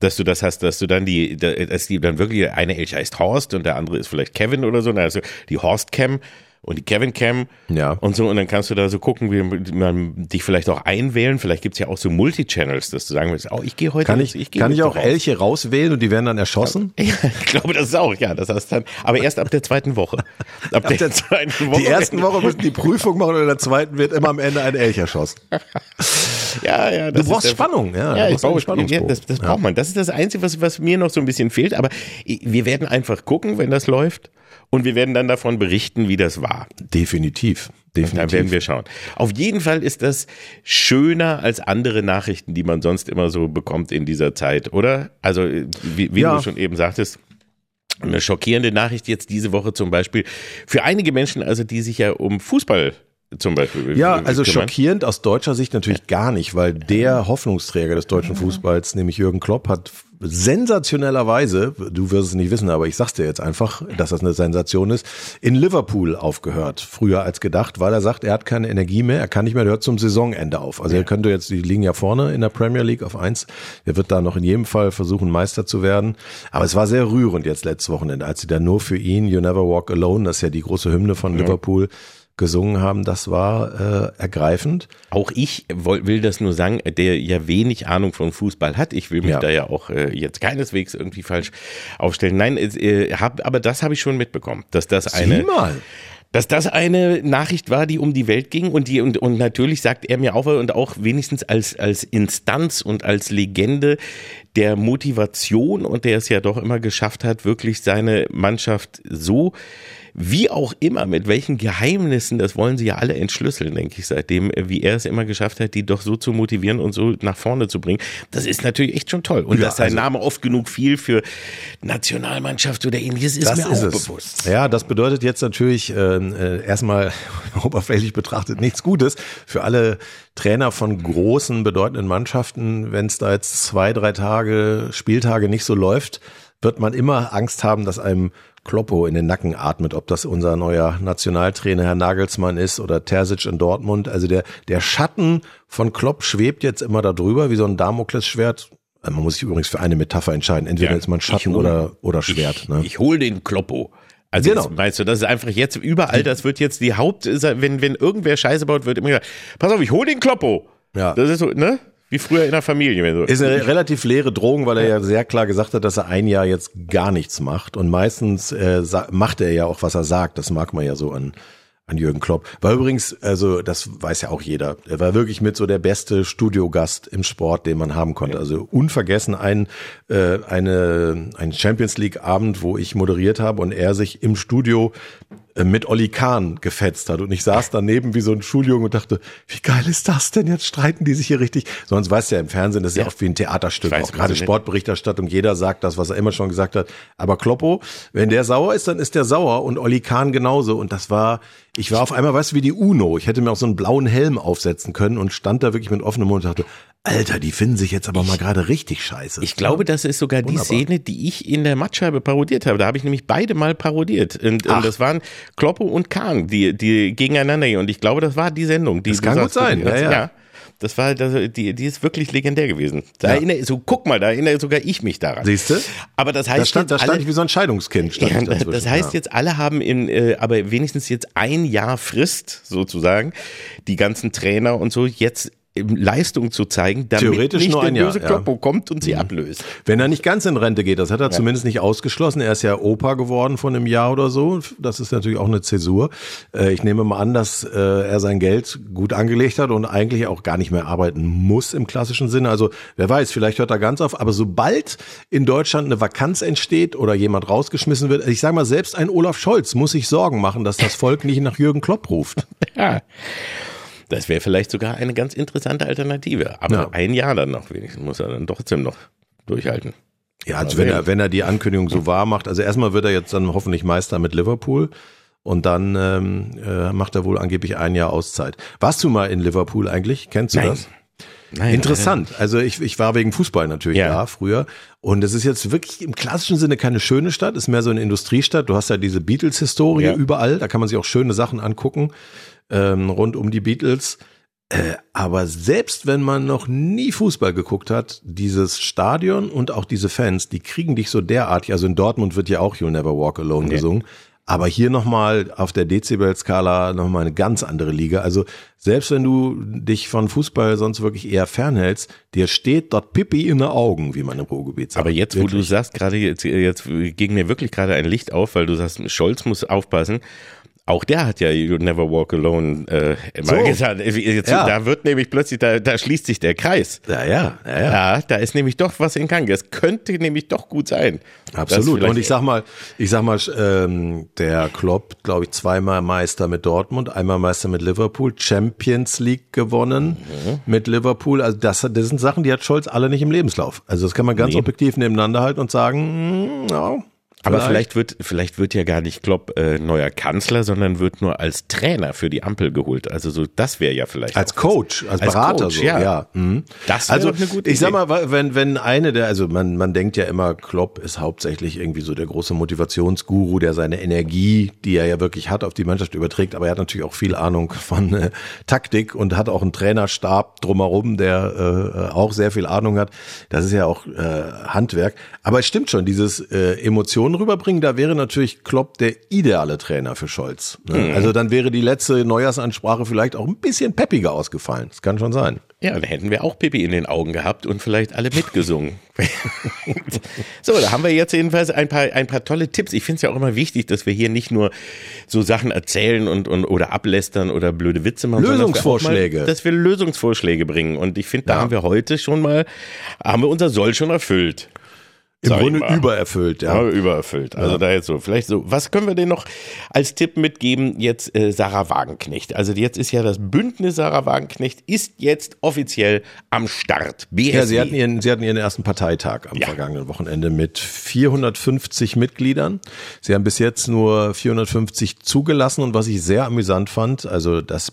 dass du das hast, dass du dann die, dass die dann wirklich, eine Elch heißt Horst und der andere ist vielleicht Kevin oder so, also die Horst Cam und die Kevin Cam Ja. und so und dann kannst du da so gucken, wie man dich vielleicht auch einwählen, vielleicht gibt's ja auch so Multi-Channels, dass du sagen willst, oh, ich gehe heute, Kann ich, gehe kann ich auch raus. Elche rauswählen und die werden dann erschossen? Ja, ich glaube, das ist auch, ja, das heißt dann, aber erst ab der zweiten Woche. Ab, der, zweiten Woche. Die ersten Woche müssen die Prüfung machen und in der zweiten wird immer am Ende ein Elch erschossen. Ja, ja. Du das brauchst Spannung, ja. Ja, ich brauche Spannungsbogen. Ja, das, das Ja. braucht man. Das ist das Einzige, was, was mir noch so ein bisschen fehlt. Aber wir werden einfach gucken, wenn das läuft. Und wir werden dann davon berichten, wie das war. Definitiv. Definitiv. Dann werden wir schauen. Auf jeden Fall ist das schöner als andere Nachrichten, die man sonst immer so bekommt in dieser Zeit, oder? Also, wie, wie Ja. du schon eben sagtest, eine schockierende Nachricht jetzt diese Woche zum Beispiel. Für einige Menschen, also die sich ja um Fußball zum Beispiel Ja, also kümmern. schockierend aus deutscher Sicht natürlich gar nicht, weil der Hoffnungsträger des deutschen Fußballs, nämlich Jürgen Klopp, hat sensationellerweise, du wirst es nicht wissen, aber ich sag's dir jetzt einfach, dass das eine Sensation ist, in Liverpool aufgehört, früher als gedacht, weil er sagt, er hat keine Energie mehr, er kann nicht mehr, der hört zum Saisonende auf. Also er könnte jetzt, die liegen ja vorne in der Premier League auf eins, er wird da noch in jedem Fall versuchen, Meister zu werden. Aber es war sehr rührend jetzt letztes Wochenende, als sie da nur für ihn You Never Walk Alone, das ist ja die große Hymne von Liverpool, gesungen haben, das war äh, ergreifend. Auch ich will das nur sagen, der ja wenig Ahnung von Fußball hat. Ich will mich Ja. da ja auch äh, jetzt keineswegs irgendwie falsch aufstellen. Nein, äh, hab, aber das habe ich schon mitbekommen, dass das eine, Sieh mal. dass das eine Nachricht war, die um die Welt ging und die und, und natürlich sagt er mir auch und auch wenigstens als als Instanz und als Legende der Motivation und der es ja doch immer geschafft hat, wirklich seine Mannschaft so wie auch immer, mit welchen Geheimnissen, das wollen sie ja alle entschlüsseln, denke ich, seitdem, äh, wie er es immer geschafft hat, die doch so zu motivieren und so nach vorne zu bringen. Das ist natürlich echt schon toll. Und Ja, dass sein also- Name oft genug viel für Nationalmannschaft oder ähnliches ist mir ist auch es. bewusst. Ja, das bedeutet jetzt natürlich äh, äh, erstmal oberflächlich betrachtet nichts Gutes für alle Trainer von großen, bedeutenden Mannschaften. Wenn es da jetzt zwei, drei Tage, Spieltage nicht so läuft, wird man immer Angst haben, dass einem Kloppo in den Nacken atmet, ob das unser neuer Nationaltrainer Herr Nagelsmann ist oder Terzic in Dortmund. Also der, der Schatten von Klopp schwebt jetzt immer da drüber wie so ein Damoklesschwert. Äh, Man muss sich übrigens für eine Metapher entscheiden. Entweder Ja, ist man Schatten hol- oder, oder Schwert. Ich, ne? ich hol den Kloppo. Also Genau. jetzt, weißt du, das ist einfach jetzt überall, das wird jetzt die Haupt, wenn, wenn irgendwer Scheiße baut, wird immer gesagt, pass auf, ich hol den Kloppo. Ja. Das ist so, ne? Wie früher in der Familie. Wenn so. Ist eine relativ leere Drohung, weil er ja sehr klar gesagt hat, dass er ein Jahr jetzt gar nichts macht. Und meistens äh, macht er ja auch, was er sagt. Das mag man ja so an, an Jürgen Klopp. War übrigens, also das weiß ja auch jeder, er war wirklich mit so der beste Studiogast im Sport, den man haben konnte. Also unvergessen ein, äh, eine, ein Champions League Abend, wo ich moderiert habe und er sich im Studio mit Olli Kahn gefetzt hat. Und ich saß daneben wie so ein Schuljunge und dachte, wie geil ist das denn? Jetzt streiten die sich hier richtig. Sonst weißt du ja im Fernsehen, das ist ja, Ja. oft wie ein Theaterstück. Weiß, auch gerade Sportberichterstattung, jeder sagt das, was er immer schon gesagt hat. Aber Kloppo, wenn der sauer ist, dann ist der sauer und Olli Kahn genauso. Und das war, ich war auf einmal, weißt du, wie die UNO. Ich hätte mir auch so einen blauen Helm aufsetzen können und stand da wirklich mit offenem Mund und dachte, Alter, die finden sich jetzt aber mal gerade richtig scheiße. Ich glaube, das ist sogar Wunderbar. die Szene, die ich in der Mattscheibe parodiert habe. Da habe ich nämlich beide mal parodiert. Und, und das waren Kloppo und Kahn, die, die gegeneinander gehen. Und ich glaube, das war die Sendung. Die Das kann gut sein, ja, ja. Das war, das, die, die ist wirklich legendär gewesen. Da Ja. erinnere, so, guck mal, da erinnere sogar ich mich daran. Siehst du? Aber das heißt Da stand, da jetzt stand alle, ich wie so ein Scheidungskind. Ja, ich das heißt ja. jetzt, alle haben in, äh, aber wenigstens jetzt ein Jahr Frist sozusagen, die ganzen Trainer und so jetzt Leistung zu zeigen, damit Theoretisch nicht nur der ein Jahr, böse ja. Mhm. Kloppo kommt und sie ablöst. Wenn er nicht ganz in Rente geht, das hat er zumindest nicht ausgeschlossen. Er ist ja Opa geworden von einem Jahr oder so. Das ist natürlich auch eine Zäsur. Äh, Ich nehme mal an, dass äh, er sein Geld gut angelegt hat und eigentlich auch gar nicht mehr arbeiten muss im klassischen Sinne. Also wer weiß, vielleicht hört er ganz auf. Aber sobald in Deutschland eine Vakanz entsteht oder jemand rausgeschmissen wird, ich sage mal, selbst ein Olaf Scholz muss sich Sorgen machen, dass das Volk nicht nach Jürgen Klopp ruft. Ja. Das wäre vielleicht sogar eine ganz interessante Alternative. Aber Ja. ein Jahr dann noch wenigstens muss er dann trotzdem noch durchhalten. Ja, also wenn er, wenn er die Ankündigung so wahr macht, also erstmal wird er jetzt dann hoffentlich Meister mit Liverpool und dann ähm, äh, macht er wohl angeblich ein Jahr Auszeit. Warst du mal in Liverpool eigentlich? Kennst du Nein. das? Nein, Interessant. Also ich, ich war wegen Fußball natürlich Ja. da früher. Und es ist jetzt wirklich im klassischen Sinne keine schöne Stadt, ist mehr so eine Industriestadt. Du hast ja diese Beatles-Historie Ja. überall, da kann man sich auch schöne Sachen angucken, ähm, rund um die Beatles. Äh, aber selbst wenn man noch nie Fußball geguckt hat, dieses Stadion und auch diese Fans, die kriegen dich so derartig, also in Dortmund wird ja auch You'll Never Walk Alone Ja. gesungen, aber hier nochmal auf der Dezibel-Skala nochmal eine ganz andere Liga. Also selbst wenn du dich von Fußball sonst wirklich eher fernhältst, dir steht dort Pippi in den Augen, wie man im Ruhrgebiet sagt. Aber jetzt, wo du Wirklich. sagst, gerade jetzt, jetzt ging mir wirklich gerade ein Licht auf, weil du sagst, Scholz muss aufpassen. Auch der hat ja You Never Walk Alone äh, mal So. gesagt. Jetzt, Ja. Da wird nämlich plötzlich, da, da schließt sich der Kreis. Ja, ja, ja, ja. Da ist nämlich doch was in Gang. Das könnte nämlich doch gut sein. Absolut. Und ich sag mal, ich sag mal, ähm, der Klopp, glaube ich, zweimal Meister mit Dortmund, einmal Meister mit Liverpool, Champions League gewonnen Mhm. mit Liverpool. Also das, das sind Sachen, die hat Scholz alle nicht im Lebenslauf. Also das kann man ganz Nee. objektiv nebeneinander halten und sagen, mm, Aber vielleicht wird, vielleicht wird ja gar nicht Klopp äh, neuer Kanzler, sondern wird nur als Trainer für die Ampel geholt. Also so, das wäre ja vielleicht. Als Coach, als, Als Berater Coach, so, ja. ja. mhm. Das wäre also eine gute ich sag Idee. mal, wenn wenn eine der, also man man denkt ja immer, Klopp ist hauptsächlich irgendwie so der große Motivationsguru, der seine Energie, die er ja wirklich hat, auf die Mannschaft überträgt. Aber er hat natürlich auch viel Ahnung von äh, Taktik und hat auch einen Trainerstab drumherum, der äh, auch sehr viel Ahnung hat. Das ist ja auch äh, Handwerk. Aber es stimmt schon, dieses äh, Emotionen rüberbringen, da wäre natürlich Klopp der ideale Trainer für Scholz. Ne? Mhm. Also dann wäre die letzte Neujahrsansprache vielleicht auch ein bisschen peppiger ausgefallen. Das kann schon sein. Ja, dann hätten wir auch Pippi in den Augen gehabt und vielleicht alle mitgesungen. so, da haben wir jetzt jedenfalls ein paar, ein paar tolle Tipps. Ich finde es ja auch immer wichtig, dass wir hier nicht nur so Sachen erzählen und, und oder ablästern oder blöde Witze machen. sondern dass wir auch Lösungsvorschläge. Mal, dass wir Lösungsvorschläge bringen. Und ich finde, da Ja. haben wir heute schon mal, haben wir unser Soll schon erfüllt. Im sag Grunde übererfüllt, ja. Ja, übererfüllt. Also da jetzt so, vielleicht so. Was können wir denn noch als Tipp mitgeben? Jetzt äh, Sarah Wagenknecht. Also jetzt ist ja das Bündnis Sarah Wagenknecht ist jetzt offiziell am Start. BSW. Ja, sie hatten, ihren, sie hatten ihren ersten Parteitag am Ja. vergangenen Wochenende mit 450 Mitgliedern. Sie haben bis jetzt nur 450 zugelassen und was ich sehr amüsant fand, also das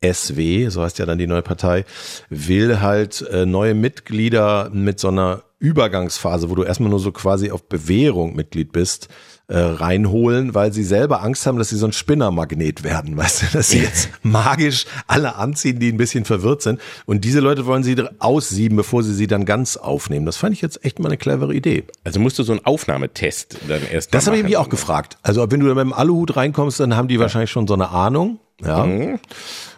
BSW, so heißt ja dann die neue Partei, will halt äh, neue Mitglieder mit so einer Übergangsphase, wo du erstmal nur so quasi auf Bewährung Mitglied bist, äh, reinholen, weil sie selber Angst haben, dass sie so ein Spinnermagnet werden, weißt du, dass sie jetzt magisch alle anziehen, die ein bisschen verwirrt sind. Und diese Leute wollen sie aussieben, bevor sie sie dann ganz aufnehmen. Das fand ich jetzt echt mal eine clevere Idee. Also musst du so einen Aufnahmetest dann erst Das habe ich mich auch gefragt. Also wenn du da mit dem Aluhut reinkommst, dann haben die wahrscheinlich schon so eine Ahnung, ja, Mhm.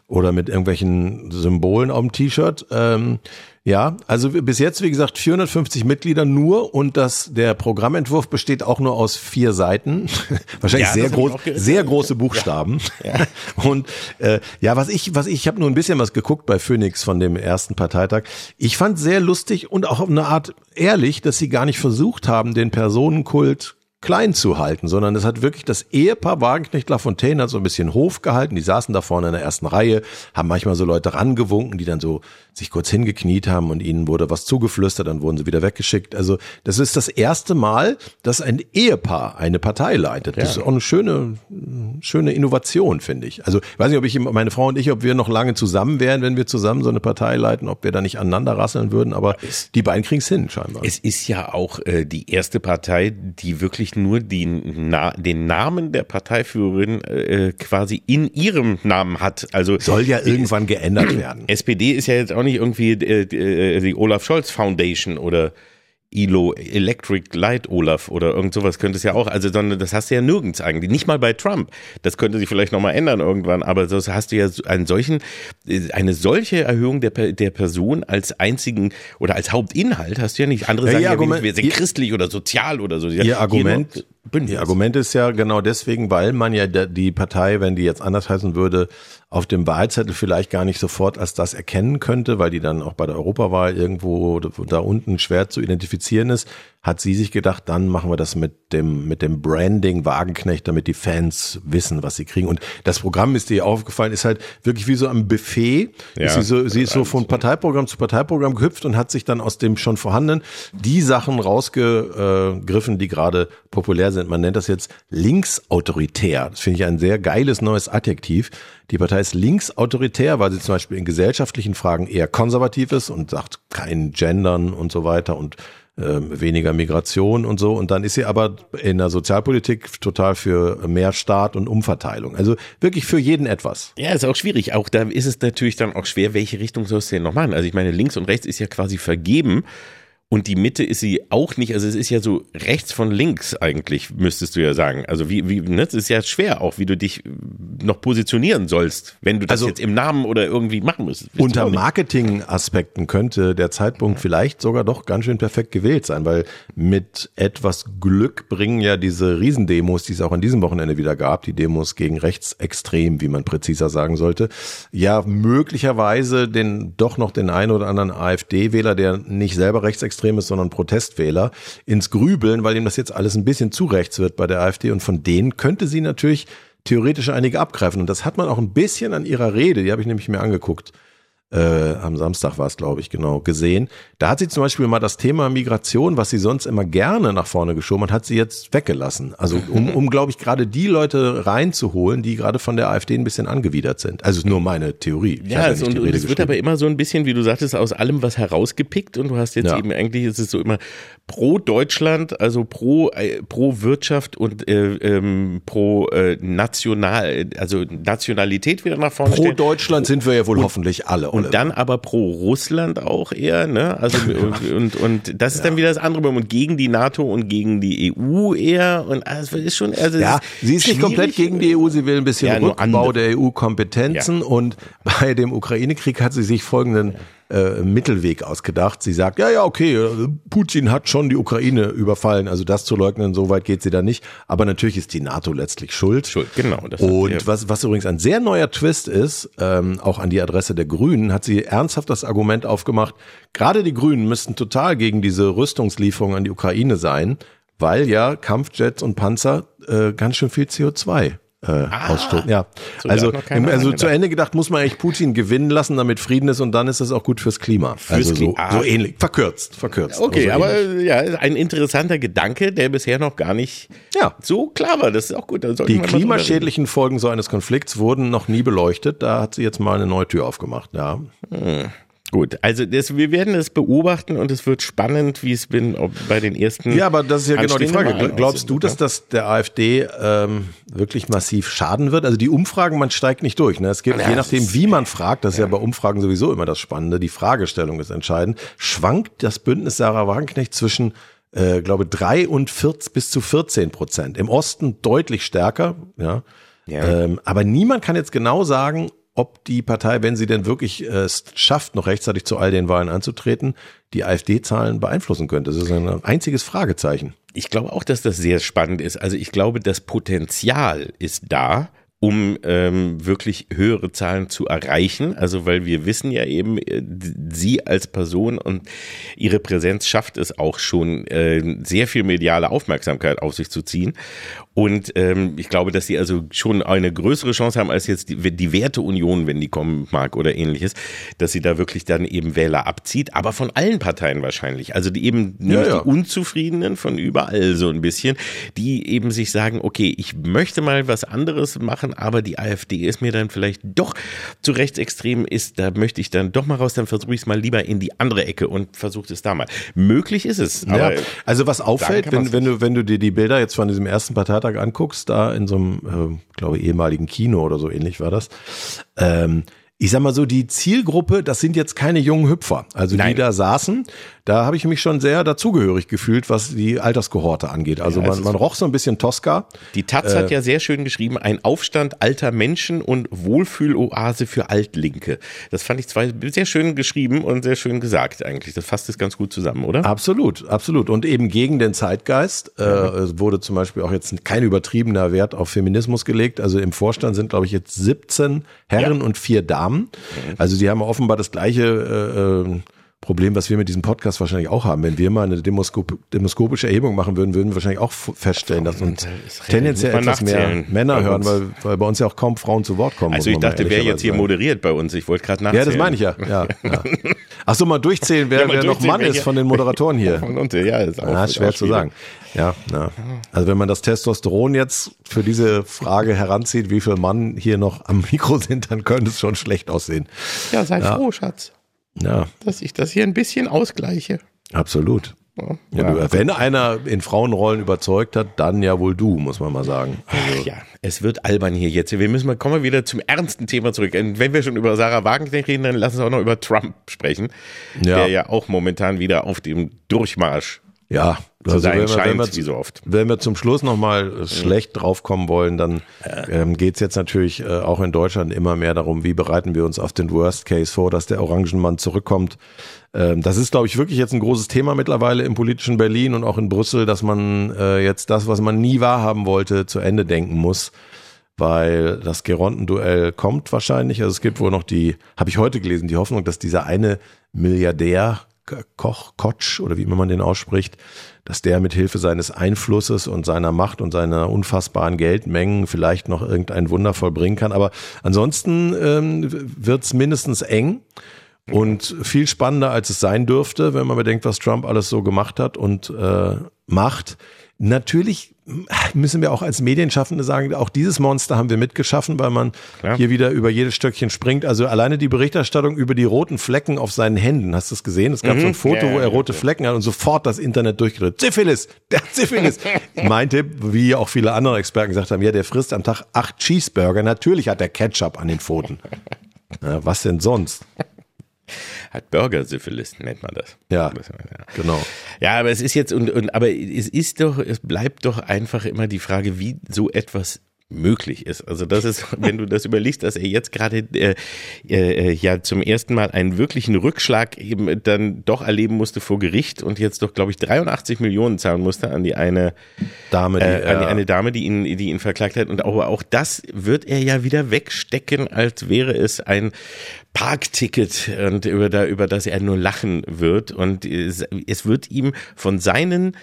oder mit irgendwelchen Symbolen auf dem T-Shirt. Ähm, ja, also bis jetzt, wie gesagt, 450 Mitglieder nur und das, der Programmentwurf besteht auch nur aus vier Seiten. Wahrscheinlich Ja, sehr groß, sehr große Buchstaben. Und äh, ja, was ich, was ich, ich habe nur ein bisschen was geguckt bei Phoenix von dem ersten Parteitag. Ich fand sehr lustig und auch auf eine Art ehrlich, dass sie gar nicht versucht haben, den Personenkult klein zu halten, sondern es hat wirklich das Ehepaar Wagenknecht Lafontaine hat so ein bisschen Hof gehalten, die saßen da vorne in der ersten Reihe, haben manchmal so Leute rangewunken, die dann so sich kurz hingekniet haben und ihnen wurde was zugeflüstert, dann wurden sie wieder weggeschickt. Also das ist das erste Mal, dass ein Ehepaar eine Partei leitet. Das ist auch eine schöne, schöne Innovation, finde ich. Also ich weiß nicht, ob ich, meine Frau und ich, ob wir noch lange zusammen wären, wenn wir zusammen so eine Partei leiten, ob wir da nicht aneinander rasseln würden, aber die beiden kriegen's hin, scheinbar. Es ist ja auch äh, die erste Partei, die wirklich nur die, na, den Namen der Parteiführerin äh, quasi in ihrem Namen hat. Also Soll ja irgendwann geändert werden. SPD ist ja jetzt auch nicht irgendwie äh, äh, die Olaf Scholz Foundation oder ILO Electric Light Olaf oder irgend sowas könnte es ja auch, also sondern das hast du ja nirgends eigentlich, nicht mal bei Trump. Das könnte sich vielleicht nochmal ändern irgendwann, aber das hast du ja einen solchen, äh, eine solche Erhöhung der, der Person als einzigen oder als Hauptinhalt hast du ja nicht. Andere Ja, sagen ja, Argument- wir sind ihr- christlich oder sozial oder so. Ihr Argument. Ihr Argument ist ja genau deswegen, weil man ja die Partei, wenn die jetzt anders heißen würde, auf dem Wahlzettel vielleicht gar nicht sofort als das erkennen könnte, weil die dann auch bei der Europawahl irgendwo da unten schwer zu identifizieren ist, hat sie sich gedacht, dann machen wir das mit dem, mit dem Branding Wagenknecht, damit die Fans wissen, was sie kriegen. Und das Programm ist dir aufgefallen, ist halt wirklich wie so am Buffet. Ja. ist sie, so, sie ist so von Parteiprogramm zu Parteiprogramm gehüpft und hat sich dann aus dem schon vorhandenen die Sachen rausgegriffen, die gerade populär sind. Man nennt das jetzt linksautoritär. Das finde ich ein sehr geiles neues Adjektiv. Die Partei ist linksautoritär, weil sie zum Beispiel in gesellschaftlichen Fragen eher konservativ ist und sagt kein Gendern und so weiter und ähm, weniger Migration und so. Und dann ist sie aber in der Sozialpolitik total für mehr Staat und Umverteilung. Also wirklich für jeden etwas. Ja, ist auch schwierig. Auch da ist es natürlich dann auch schwer, welche Richtung sollst du denn noch machen? Also ich meine, links und rechts ist ja quasi vergeben. Und die Mitte ist sie auch nicht, also es ist ja so rechts von links eigentlich, müsstest du ja sagen. Also wie, wie, ne, es ist ja schwer auch, wie du dich noch positionieren sollst, wenn du das Also- jetzt im Namen oder irgendwie machen müsstest. Unter. Marketingaspekten könnte der Zeitpunkt vielleicht sogar doch ganz schön perfekt gewählt sein, weil mit etwas Glück bringen ja diese Riesendemos, die es auch an diesem Wochenende wieder gab, die Demos gegen rechtsextrem, wie man präziser sagen sollte, ja möglicherweise den doch noch den einen oder anderen AfD-Wähler, der nicht selber rechtsextrem ist, sondern Protestwähler, ins Grübeln, weil ihm das jetzt alles ein bisschen zu rechts wird bei der AfD und von denen könnte sie natürlich theoretisch einige abgreifen. Und das hat man auch ein bisschen an ihrer Rede, die habe ich nämlich mir angeguckt, äh, am Samstag war es, glaube ich, genau, gesehen. Da hat sie zum Beispiel mal das Thema Migration, was sie sonst immer gerne nach vorne geschoben hat, hat sie jetzt weggelassen. Also um, um glaube ich, gerade die Leute reinzuholen, die gerade von der AfD ein bisschen angewidert sind. Also ist nur meine Theorie. Ich Ja, es, nicht und, und es wird aber immer so ein bisschen, wie du sagtest, aus allem was herausgepickt und du hast jetzt Ja. eben eigentlich, ist es so immer pro Deutschland, also pro, äh, pro Wirtschaft und äh, ähm, pro äh, National, also Nationalität wieder nach vorne Pro stellen. Deutschland sind wir ja wohl hoffentlich alle. Und dann aber pro Russland auch eher, ne? Also und, und das ist dann wieder das andere und gegen die NATO und gegen die EU eher und also ist schon also Ja, sie ist nicht komplett gegen die EU, sie will ein bisschen Ja, Rückbau der EU-Kompetenzen und bei dem Ukraine-Krieg hat sie sich folgenden äh, Mittelweg ausgedacht. Sie sagt, ja, ja, okay, äh, Putin hat schon die Ukraine überfallen, also das zu leugnen, so weit geht sie da nicht. Aber natürlich ist die NATO letztlich schuld. Schuld, genau. Und was, was übrigens ein sehr neuer Twist ist, ähm, auch an die Adresse der Grünen, hat sie ernsthaft das Argument aufgemacht, gerade die Grünen müssten total gegen diese Rüstungslieferungen an die Ukraine sein, weil ja Kampfjets und Panzer äh, ganz schön viel CO2 äh, ah, ausstoßen. Ja, so also, also zu Ende gedacht muss man eigentlich Putin gewinnen lassen, damit Frieden ist und dann ist es auch gut fürs Klima. Fürs also so, Klima. so ähnlich, verkürzt, verkürzt. Okay, so aber ja, ein interessanter Gedanke, der bisher noch gar nicht ja. so klar war. Das ist auch gut. Die klimaschädlichen Folgen so eines Konflikts wurden noch nie beleuchtet. Da hat sie jetzt mal eine neue Tür aufgemacht. Ja. Hm. Gut, also das, wir werden es beobachten und es wird spannend, wie es bin ob bei den ersten. Ja, aber das ist ja genau die Frage. Glaubst du, dass das der AfD ähm, wirklich massiv schaden wird? Also die Umfragen, man steigt nicht durch. Ne? Es gibt, ja, je nachdem, wie man fragt, das ist ja. ja bei Umfragen sowieso immer das Spannende, die Fragestellung ist entscheidend, schwankt das Bündnis Sarah Wagenknecht zwischen äh, glaube drei und 14, bis zu 14 Prozent. Im Osten deutlich stärker, ja. ja. Ähm, aber niemand kann jetzt genau sagen, ob die Partei, wenn sie denn wirklich äh, es schafft, noch rechtzeitig zu all den Wahlen anzutreten, die AfD-Zahlen beeinflussen könnte. Das ist ein einziges Fragezeichen. Ich glaube auch, dass das sehr spannend ist. Also ich glaube, das Potenzial ist da um ähm, wirklich höhere Zahlen zu erreichen. Also weil wir wissen ja eben, äh, sie als Person und ihre Präsenz schafft es auch schon, äh, sehr viel mediale Aufmerksamkeit auf sich zu ziehen. Und ähm, ich glaube, dass sie also schon eine größere Chance haben als jetzt die, die Werteunion, wenn die kommen mag oder ähnliches, dass sie da wirklich dann eben Wähler abzieht, aber von allen Parteien wahrscheinlich. Also die eben ja, ja. die Unzufriedenen von überall so ein bisschen, die eben sich sagen, okay, ich möchte mal was anderes machen, aber die AfD ist mir dann vielleicht doch zu rechtsextrem ist, da möchte ich dann doch mal raus, dann versuche ich es mal lieber in die andere Ecke und versuche es da mal. Möglich ist es. Ja, also was auffällt, wenn, wenn du, wenn du dir die Bilder jetzt von diesem ersten Parteitag Samstag anguckst, da in so einem, äh, glaube ehemaligen Kino oder so ähnlich war das, ähm, ich sag mal so, die Zielgruppe, das sind jetzt keine jungen Hüpfer. Also Nein. die da saßen, da habe ich mich schon sehr dazugehörig gefühlt, was die Alterskohorte angeht. Also ja, man, man roch so ein bisschen Tosca. Die Taz äh, hat ja sehr schön geschrieben, ein Aufstand alter Menschen und Wohlfühloase für Altlinke. Das fand ich zwar sehr schön geschrieben und sehr schön gesagt eigentlich. Das fasst es ganz gut zusammen, oder? Absolut, absolut. Und eben gegen den Zeitgeist äh, mhm. wurde zum Beispiel auch jetzt kein übertriebener Wert auf Feminismus gelegt. Also im Vorstand sind, glaube ich, jetzt 17 Herren ja. und vier Damen. Mhm. Also die haben offenbar das gleiche äh, äh, Problem, was wir mit diesem Podcast wahrscheinlich auch haben. Wenn wir mal eine Demoskop demoskopische Erhebung machen würden, würden wir wahrscheinlich auch feststellen, dass uns tendenziell etwas mehr Männer hören, weil, weil bei uns ja auch kaum Frauen zu Wort kommen. Also ich dachte, wer jetzt hier moderiert bei uns. Ich wollte gerade nachzählen. Ja, das meine ich ja. ja, ja. Ach so, mal durchzählen, wer, ja, wer durchzählen, noch Mann ist von den Moderatoren hier. Von uns, ja, ist auch, Na, ist schwer auch zu sagen. Ja, ja. Also wenn man das Testosteron jetzt für diese Frage heranzieht, wie viel Mann hier noch am Mikro sind, dann könnte es schon schlecht aussehen. Ja, sei froh, Schatz. Ja. Dass ich das hier ein bisschen ausgleiche. Absolut. Ja, ja, wenn einer in Frauenrollen überzeugt hat, dann ja wohl du, muss man mal sagen. Also. Ach ja, es wird albern hier jetzt. Wir müssen mal, kommen wir wieder zum ernsten Thema zurück. Wenn wir schon über Sarah Wagenknecht reden, dann lass uns auch noch über Trump sprechen, ja. der ja auch momentan wieder auf dem Durchmarsch ja, zu also sein wenn wir, scheint, wir, wie so oft. Wenn wir zum Schluss nochmal mhm. schlecht draufkommen wollen, dann ähm, geht es jetzt natürlich äh, auch in Deutschland immer mehr darum, wie bereiten wir uns auf den Worst Case vor, dass der Orangenmann zurückkommt. Ähm, das ist, glaube ich, wirklich jetzt ein großes Thema mittlerweile im politischen Berlin und auch in Brüssel, dass man äh, jetzt das, was man nie wahrhaben wollte, zu Ende denken muss weil das Geronten-Duell kommt wahrscheinlich. Also es gibt wohl noch die, habe ich heute gelesen, die Hoffnung, dass dieser eine Milliardär Koch, Kotsch oder wie immer man den ausspricht, dass der mit Hilfe seines Einflusses und seiner Macht und seiner unfassbaren Geldmengen vielleicht noch irgendein Wunder vollbringen kann. Aber ansonsten ähm, wird es mindestens eng und viel spannender, als es sein dürfte, wenn man bedenkt, was Trump alles so gemacht hat und äh, macht. Natürlich müssen wir auch als Medienschaffende sagen, auch dieses Monster haben wir mitgeschaffen, weil man Klar. hier wieder über jedes Stöckchen springt. Also alleine die Berichterstattung über die roten Flecken auf seinen Händen, hast du es gesehen? Es gab mhm. so ein mhm. Foto, ja, wo er rote ja. Flecken hat und sofort das Internet durchgerührt. Syphilis, der Syphilis. Meinte, wie auch viele andere Experten gesagt haben, ja, der frisst am Tag acht Cheeseburger. Natürlich hat er Ketchup an den Pfoten. Ja, was denn sonst? Hat Burger-Syphilis, nennt man das. Ja, ja, genau. Ja, aber es ist jetzt, und, und, aber es ist doch, es bleibt doch einfach immer die Frage, wie so etwas möglich ist. Also das ist, wenn du das überlegst, dass er jetzt gerade äh, äh, ja zum ersten Mal einen wirklichen Rückschlag eben dann doch erleben musste vor Gericht und jetzt doch, glaube ich, 83 Millionen zahlen musste an die eine Dame, die, äh, an die eine Dame, die ihn, die ihn verklagt hat. Und auch, auch das wird er ja wieder wegstecken, als wäre es ein Parkticket und über, da, über das er nur lachen wird. Und es, es wird ihm von seinen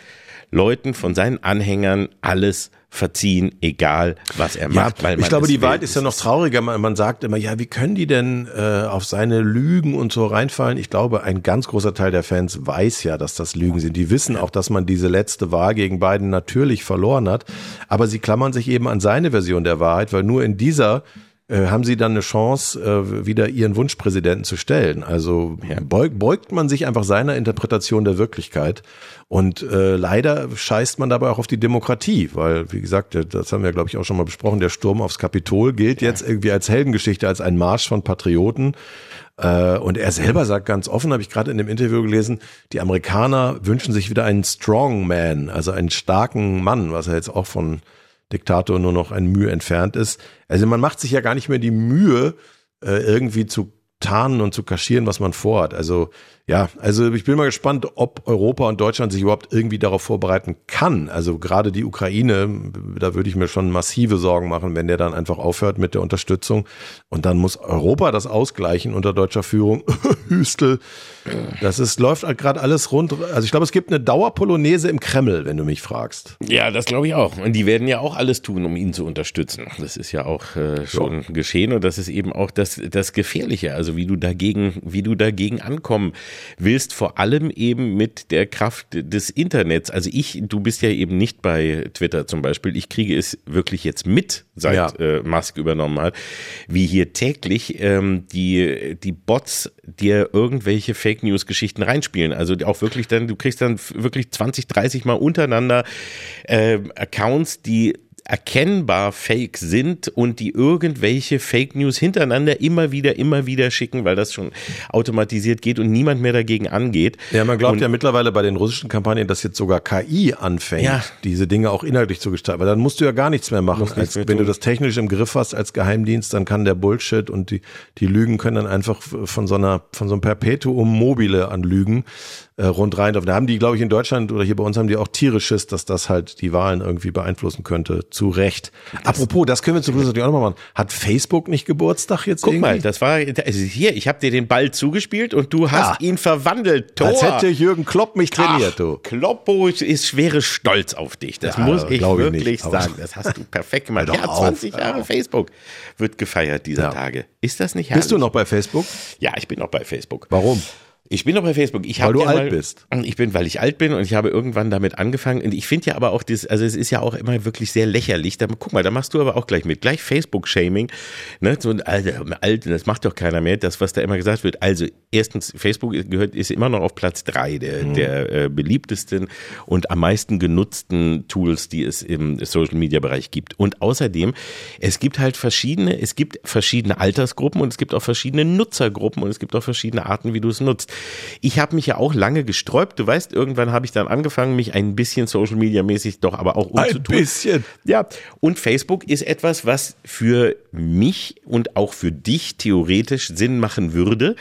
Leuten, von seinen Anhängern alles verziehen, egal was er Ja, macht. Weil ich glaube, die. Wahrheit ist ja noch trauriger. Man, man sagt immer, ja, wie können die denn äh, auf seine Lügen und so reinfallen? Ich glaube, ein ganz großer Teil der Fans weiß ja, dass das Lügen sind. Die wissen auch, dass man diese letzte Wahl gegen Biden natürlich verloren hat. Aber sie klammern sich eben an seine Version der Wahrheit, weil nur in dieser äh, haben sie dann eine Chance, äh, wieder ihren Wunschpräsidenten zu stellen. Also beug, beugt man sich einfach seiner Interpretation der Wirklichkeit. Und äh, leider scheißt man dabei auch auf die Demokratie, weil, wie gesagt, der- das haben wir, glaube ich, auch schon mal besprochen, der Sturm aufs Kapitol gilt jetzt irgendwie als Heldengeschichte, als ein Marsch von Patrioten. Äh, und er selber sagt ganz offen, habe ich gerade in dem Interview gelesen, die Amerikaner wünschen sich wieder einen Strongman, also einen starken Mann, was er jetzt auch von Diktator nur noch ein Mühe entfernt ist. Also man macht sich ja gar nicht mehr die Mühe, äh, irgendwie zu tarnen und zu kaschieren, was man vorhat. Also ja, also ich bin mal gespannt, ob Europa und Deutschland sich überhaupt irgendwie darauf vorbereiten kann. Also gerade die Ukraine, da würde ich mir schon massive Sorgen machen, wenn der dann einfach aufhört mit der Unterstützung. Und dann muss Europa das ausgleichen unter deutscher Führung. Hüstel. Das ist, läuft halt gerade alles rund. Also ich glaube, es gibt eine Dauerpolonaise im Kreml, wenn du mich fragst. Ja, das glaube ich auch. Und die werden ja auch alles tun, um ihn zu unterstützen. Das ist ja auch äh, schon geschehen und das ist eben auch das, das Gefährliche. Also wie du dagegen, wie du dagegen ankommen willst, vor allem eben mit der Kraft des Internets. Also ich, du bist ja eben nicht bei Twitter zum Beispiel. Ich kriege es wirklich jetzt mit, seit Ja. äh, Musk übernommen hat, wie hier täglich ähm, die, die Bots dir irgendwelche Fake News Geschichten reinspielen. Also auch wirklich dann, du kriegst dann wirklich 20, 30 Mal untereinander äh, Accounts, die erkennbar fake sind und die irgendwelche Fake News hintereinander immer wieder, immer wieder schicken, weil das schon automatisiert geht und niemand mehr dagegen angeht. Ja, man glaubt Und- ja mittlerweile bei den russischen Kampagnen, dass jetzt sogar KI anfängt, Ja. diese Dinge auch inhaltlich zu gestalten. Weil dann musst du ja gar nichts mehr machen. Als, wenn du das technisch im Griff hast als Geheimdienst, dann kann der Bullshit und die, die Lügen können dann einfach von so einer, von so einem Perpetuum mobile an Lügen äh, rund rein. Da haben die, glaube ich, in Deutschland oder hier bei uns haben die auch tierisches, dass das halt die Wahlen irgendwie beeinflussen könnte. Zu Recht. Apropos, das können wir zum Schluss natürlich auch nochmal machen. Hat Facebook nicht Geburtstag jetzt Guck irgendwie? mal, das war also hier, ich habe dir den Ball zugespielt und du hast Ja. ihn verwandelt. Tor. Als hätte Jürgen Klopp mich trainiert, Ach, du. Kloppo ist schwere Stolz auf dich. Das Ja, muss ich wirklich nicht, sagen. Das hast du perfekt gemacht. Ja, auf, 20 hör Jahre auf. Facebook wird gefeiert dieser Ja. Tage. Ist das nicht herrlich? Bist du noch bei Facebook? Ja, ich bin noch bei Facebook. Warum? Ich bin noch bei Facebook. Ich Weil du ja alt mal, bist. Ich bin, weil ich alt bin und ich habe irgendwann damit angefangen. Und ich finde ja aber auch das, also es ist ja auch immer wirklich sehr lächerlich. Da, guck mal, da machst du aber auch gleich mit. Gleich Facebook-Shaming. Ne? So ein alter, alt, das macht doch keiner mehr. Das, was da immer gesagt wird. Also erstens, Facebook gehört, ist immer noch auf Platz drei der, Mhm. der äh, beliebtesten und am meisten genutzten Tools, die es im Social-Media-Bereich gibt. Und außerdem, es gibt halt verschiedene, es gibt verschiedene Altersgruppen und es gibt auch verschiedene Nutzergruppen und es gibt auch verschiedene Arten, wie du es nutzt. Ich habe mich ja auch lange gesträubt. Du weißt, irgendwann habe ich dann angefangen, mich ein bisschen Social Media mäßig doch aber auch Ein umzutun. bisschen. Ja, und Facebook ist etwas, was für mich und auch für dich theoretisch Sinn machen würde,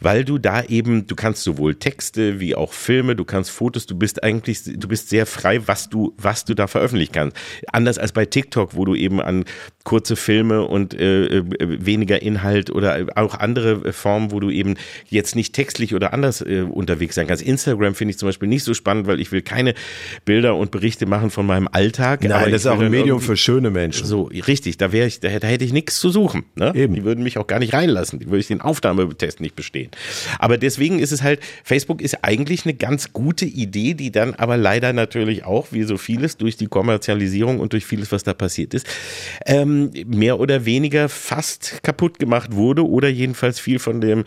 weil du da eben, du kannst sowohl Texte wie auch Filme, du kannst Fotos, du bist eigentlich, du bist sehr frei, was du, was du da veröffentlichen kannst. Anders als bei TikTok, wo du eben an kurze Filme und äh, äh, weniger Inhalt oder auch andere Formen, wo du eben jetzt nicht textlich oder anders äh, unterwegs sein kannst. Instagram finde ich zum Beispiel nicht so spannend, weil ich will keine Bilder und Berichte machen von meinem Alltag. aber Nein, ich das ist auch ein Medium für schöne Menschen. so, richtig, da wäre ich, da, da hätte ich nichts zu suchen. Ne? Eben. Die würden mich auch gar nicht reinlassen. Die würde ich den Aufnahmetest nicht bestehen. Aber deswegen ist es halt, Facebook ist eigentlich eine ganz gute Idee, die dann aber leider natürlich auch, wie so vieles, durch die Kommerzialisierung und durch vieles, was da passiert ist, ähm, mehr oder weniger fast kaputt gemacht wurde oder jedenfalls viel von dem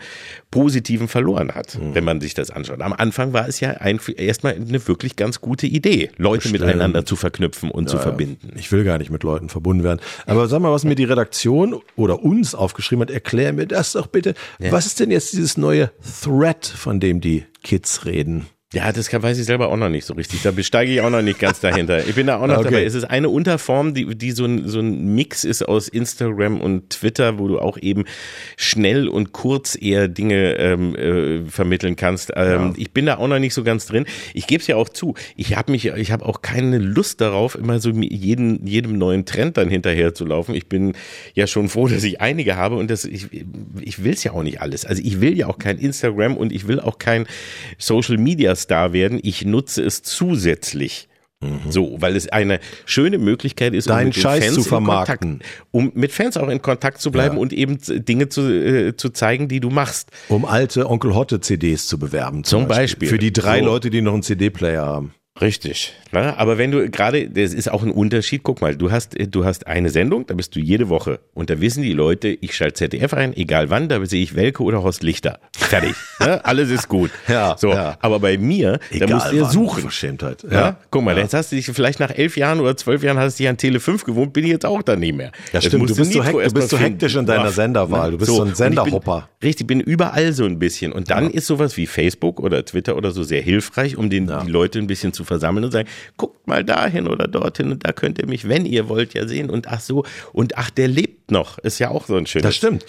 Positiven verloren hat, Mhm. wenn man sich das anschaut. Am Anfang war es ja ein, erstmal eine wirklich ganz gute Idee, Leute Bestimmt. miteinander zu verknüpfen und zu verbinden. Ich will gar nicht mit Leuten verbunden werden. Aber sag mal, was mir die Redaktion oder uns aufgeschrieben hat, erklär mir das doch bitte. Was ist denn jetzt dieses neue Thread, von dem die Kids reden? Ja, das kann, weiß ich selber auch noch nicht so richtig. Da besteige ich auch noch nicht ganz dahinter. Ich bin da auch noch Okay. dabei. Es ist eine Unterform, die, die so, ein, so ein Mix ist aus Instagram und Twitter, wo du auch eben schnell und kurz eher Dinge ähm, äh, vermitteln kannst. Ähm, Ich bin da auch noch nicht so ganz drin. Ich gebe es ja auch zu. Ich habe mich, ich habe auch keine Lust darauf, immer so jeden, jedem neuen Trend dann hinterher zu laufen. Ich bin ja schon froh, dass ich einige habe und das, ich, ich will es ja auch nicht alles. Also ich will ja auch kein Instagram und ich will auch kein Social Media Star werden. Ich nutze es zusätzlich. So, weil es eine schöne Möglichkeit ist, Deinen mit den Scheiß Fans zu in Kontakt, vermarkten. um mit Fans auch in Kontakt zu bleiben Ja. und eben Dinge zu, äh, zu zeigen, die du machst. Um alte Onkel Hotte CDs zu bewerben. Zum Beispiel. Für die drei So. Leute, die noch einen CD-Player haben. Richtig. Ne? Aber wenn du gerade, das ist auch ein Unterschied, guck mal, du hast, du hast eine Sendung, da bist du jede Woche und da wissen die Leute, ich schalte ZDF ein, egal wann, da sehe ich Welke oder Horst Lichter. Fertig. ne? Alles ist gut. Ja, so, ja. Aber bei mir, da musst du ja suchen. Verschämtheit. Ja, guck mal, jetzt hast du dich vielleicht nach elf Jahren oder zwölf Jahren hast du dich an Tele 5 gewohnt, bin ich jetzt auch da nicht mehr. Ja, Jetzt stimmt. Du bist so Nitro hek- du bist so hektisch in deiner Ach, Senderwahl. Du bist so ein und ich Senderhopper. Bin, richtig, bin überall so ein bisschen. Und dann ist sowas wie Facebook oder Twitter oder so sehr hilfreich, um den, die Leute ein bisschen zu versammeln und sagen, guckt mal dahin oder dorthin und da könnt ihr mich, wenn ihr wollt, ja sehen. Und ach so, und ach, der lebt noch. Ist ja auch so ein schönes. Das stimmt.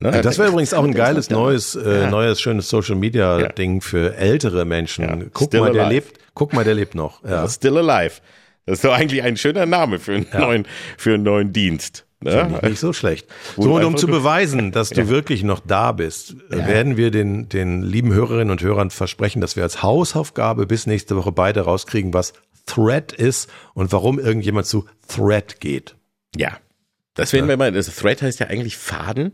ne? Das wäre übrigens auch ein Der geiles neues, äh, Ja. neues schönes Social Media Ja. Ding für ältere Menschen. Ja. Guck Still mal, der alive. lebt. Guck mal, der lebt noch. Ja. Still Alive. Das ist doch eigentlich ein schöner Name für einen, neuen, für einen neuen Dienst. Ne? Nicht so schlecht. So, und um zu beweisen, dass du wirklich noch da bist, äh, werden wir den, den lieben Hörerinnen und Hörern versprechen, dass wir als Hausaufgabe bis nächste Woche beide rauskriegen, was Thread ist und warum irgendjemand zu Thread geht. Ja. Das werden wir mal, das Thread heißt ja eigentlich Faden.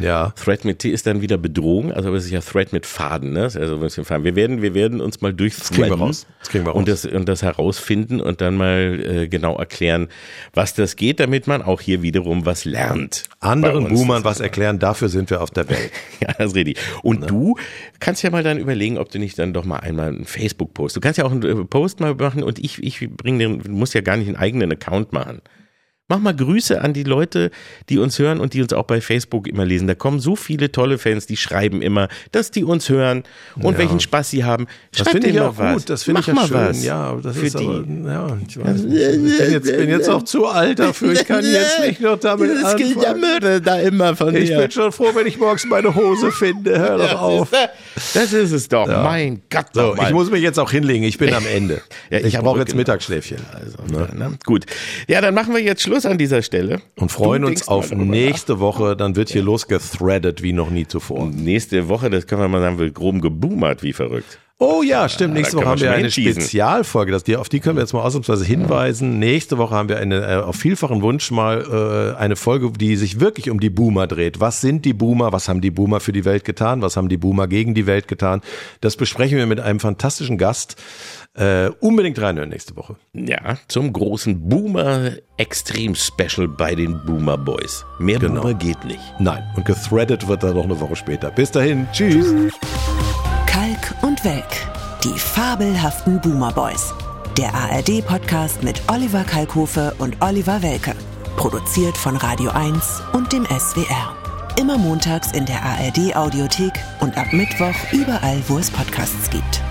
Ja. Thread mit T ist dann wieder Bedrohung, also es ist ja Thread mit Faden, ne? Also. Wir werden, wir werden uns mal durch kriegen wir raus. Das kriegen wir raus. und das und das herausfinden und dann mal äh, genau erklären, was das geht, damit man auch hier wiederum was lernt. Anderen. Boomern was erklären, dafür sind wir auf der Welt. Ja, das ist richtig. Und du kannst ja mal dann überlegen, ob du nicht dann doch mal einmal einen Facebook-Post. Du kannst ja auch einen äh, Post mal machen und ich, ich bringe den, du musst ja gar nicht einen eigenen Account machen. Mach mal Grüße an die Leute, die uns hören und die uns auch bei Facebook immer lesen. Da kommen so viele tolle Fans, die schreiben immer, dass die uns hören und Ja. welchen Spaß sie haben. Das Schreib finde ich auch was. gut, das finde ich ja schön. was. Ja, das für ist die. aber, ja, ich weiß nicht. Ich bin jetzt, bin jetzt auch zu alt dafür. Ich kann jetzt nicht noch damit Das anfangen. Da immer von Ich dir. bin schon froh, wenn ich morgens meine Hose finde. Hör doch auf. Das ist es doch. Mein Gott. So, ich muss mich jetzt auch hinlegen. Ich bin am Ende. Ja, ich ich brauche jetzt Mittagsschläfchen. Also, ne? Gut. Ja, dann machen wir jetzt Schluss an dieser Stelle. Und freuen Du uns auf nächste Woche. Dann wird hier losgethreadet wie noch nie zuvor. Nächste Woche, das können wir mal sagen, wird grob geboomert wie verrückt. Oh ja, stimmt. Nächste Woche haben wir eine. Spezialfolge. Das, die, auf die können wir jetzt mal ausnahmsweise hinweisen. Nächste Woche haben wir eine, äh, auf vielfachen Wunsch mal äh, eine Folge, die sich wirklich um die Boomer dreht. Was sind die Boomer? Was haben die Boomer für die Welt getan? Was haben die Boomer gegen die Welt getan? Das besprechen wir mit einem fantastischen Gast. Äh, unbedingt reinhören nächste Woche. Ja, zum großen Boomer Extrem Special bei den Boomer Boys. Mehr Genau. Boomer geht nicht. Nein, und gethreadet wird er noch eine Woche später. Bis dahin, tschüss. Kalk und Welk. Die fabelhaften Boomer Boys. Der ARD-Podcast mit Oliver Kalkofe und Oliver Welke. Produziert von Radio 1 und dem SWR. Immer montags in der ARD-Audiothek und ab Mittwoch überall, wo es Podcasts gibt.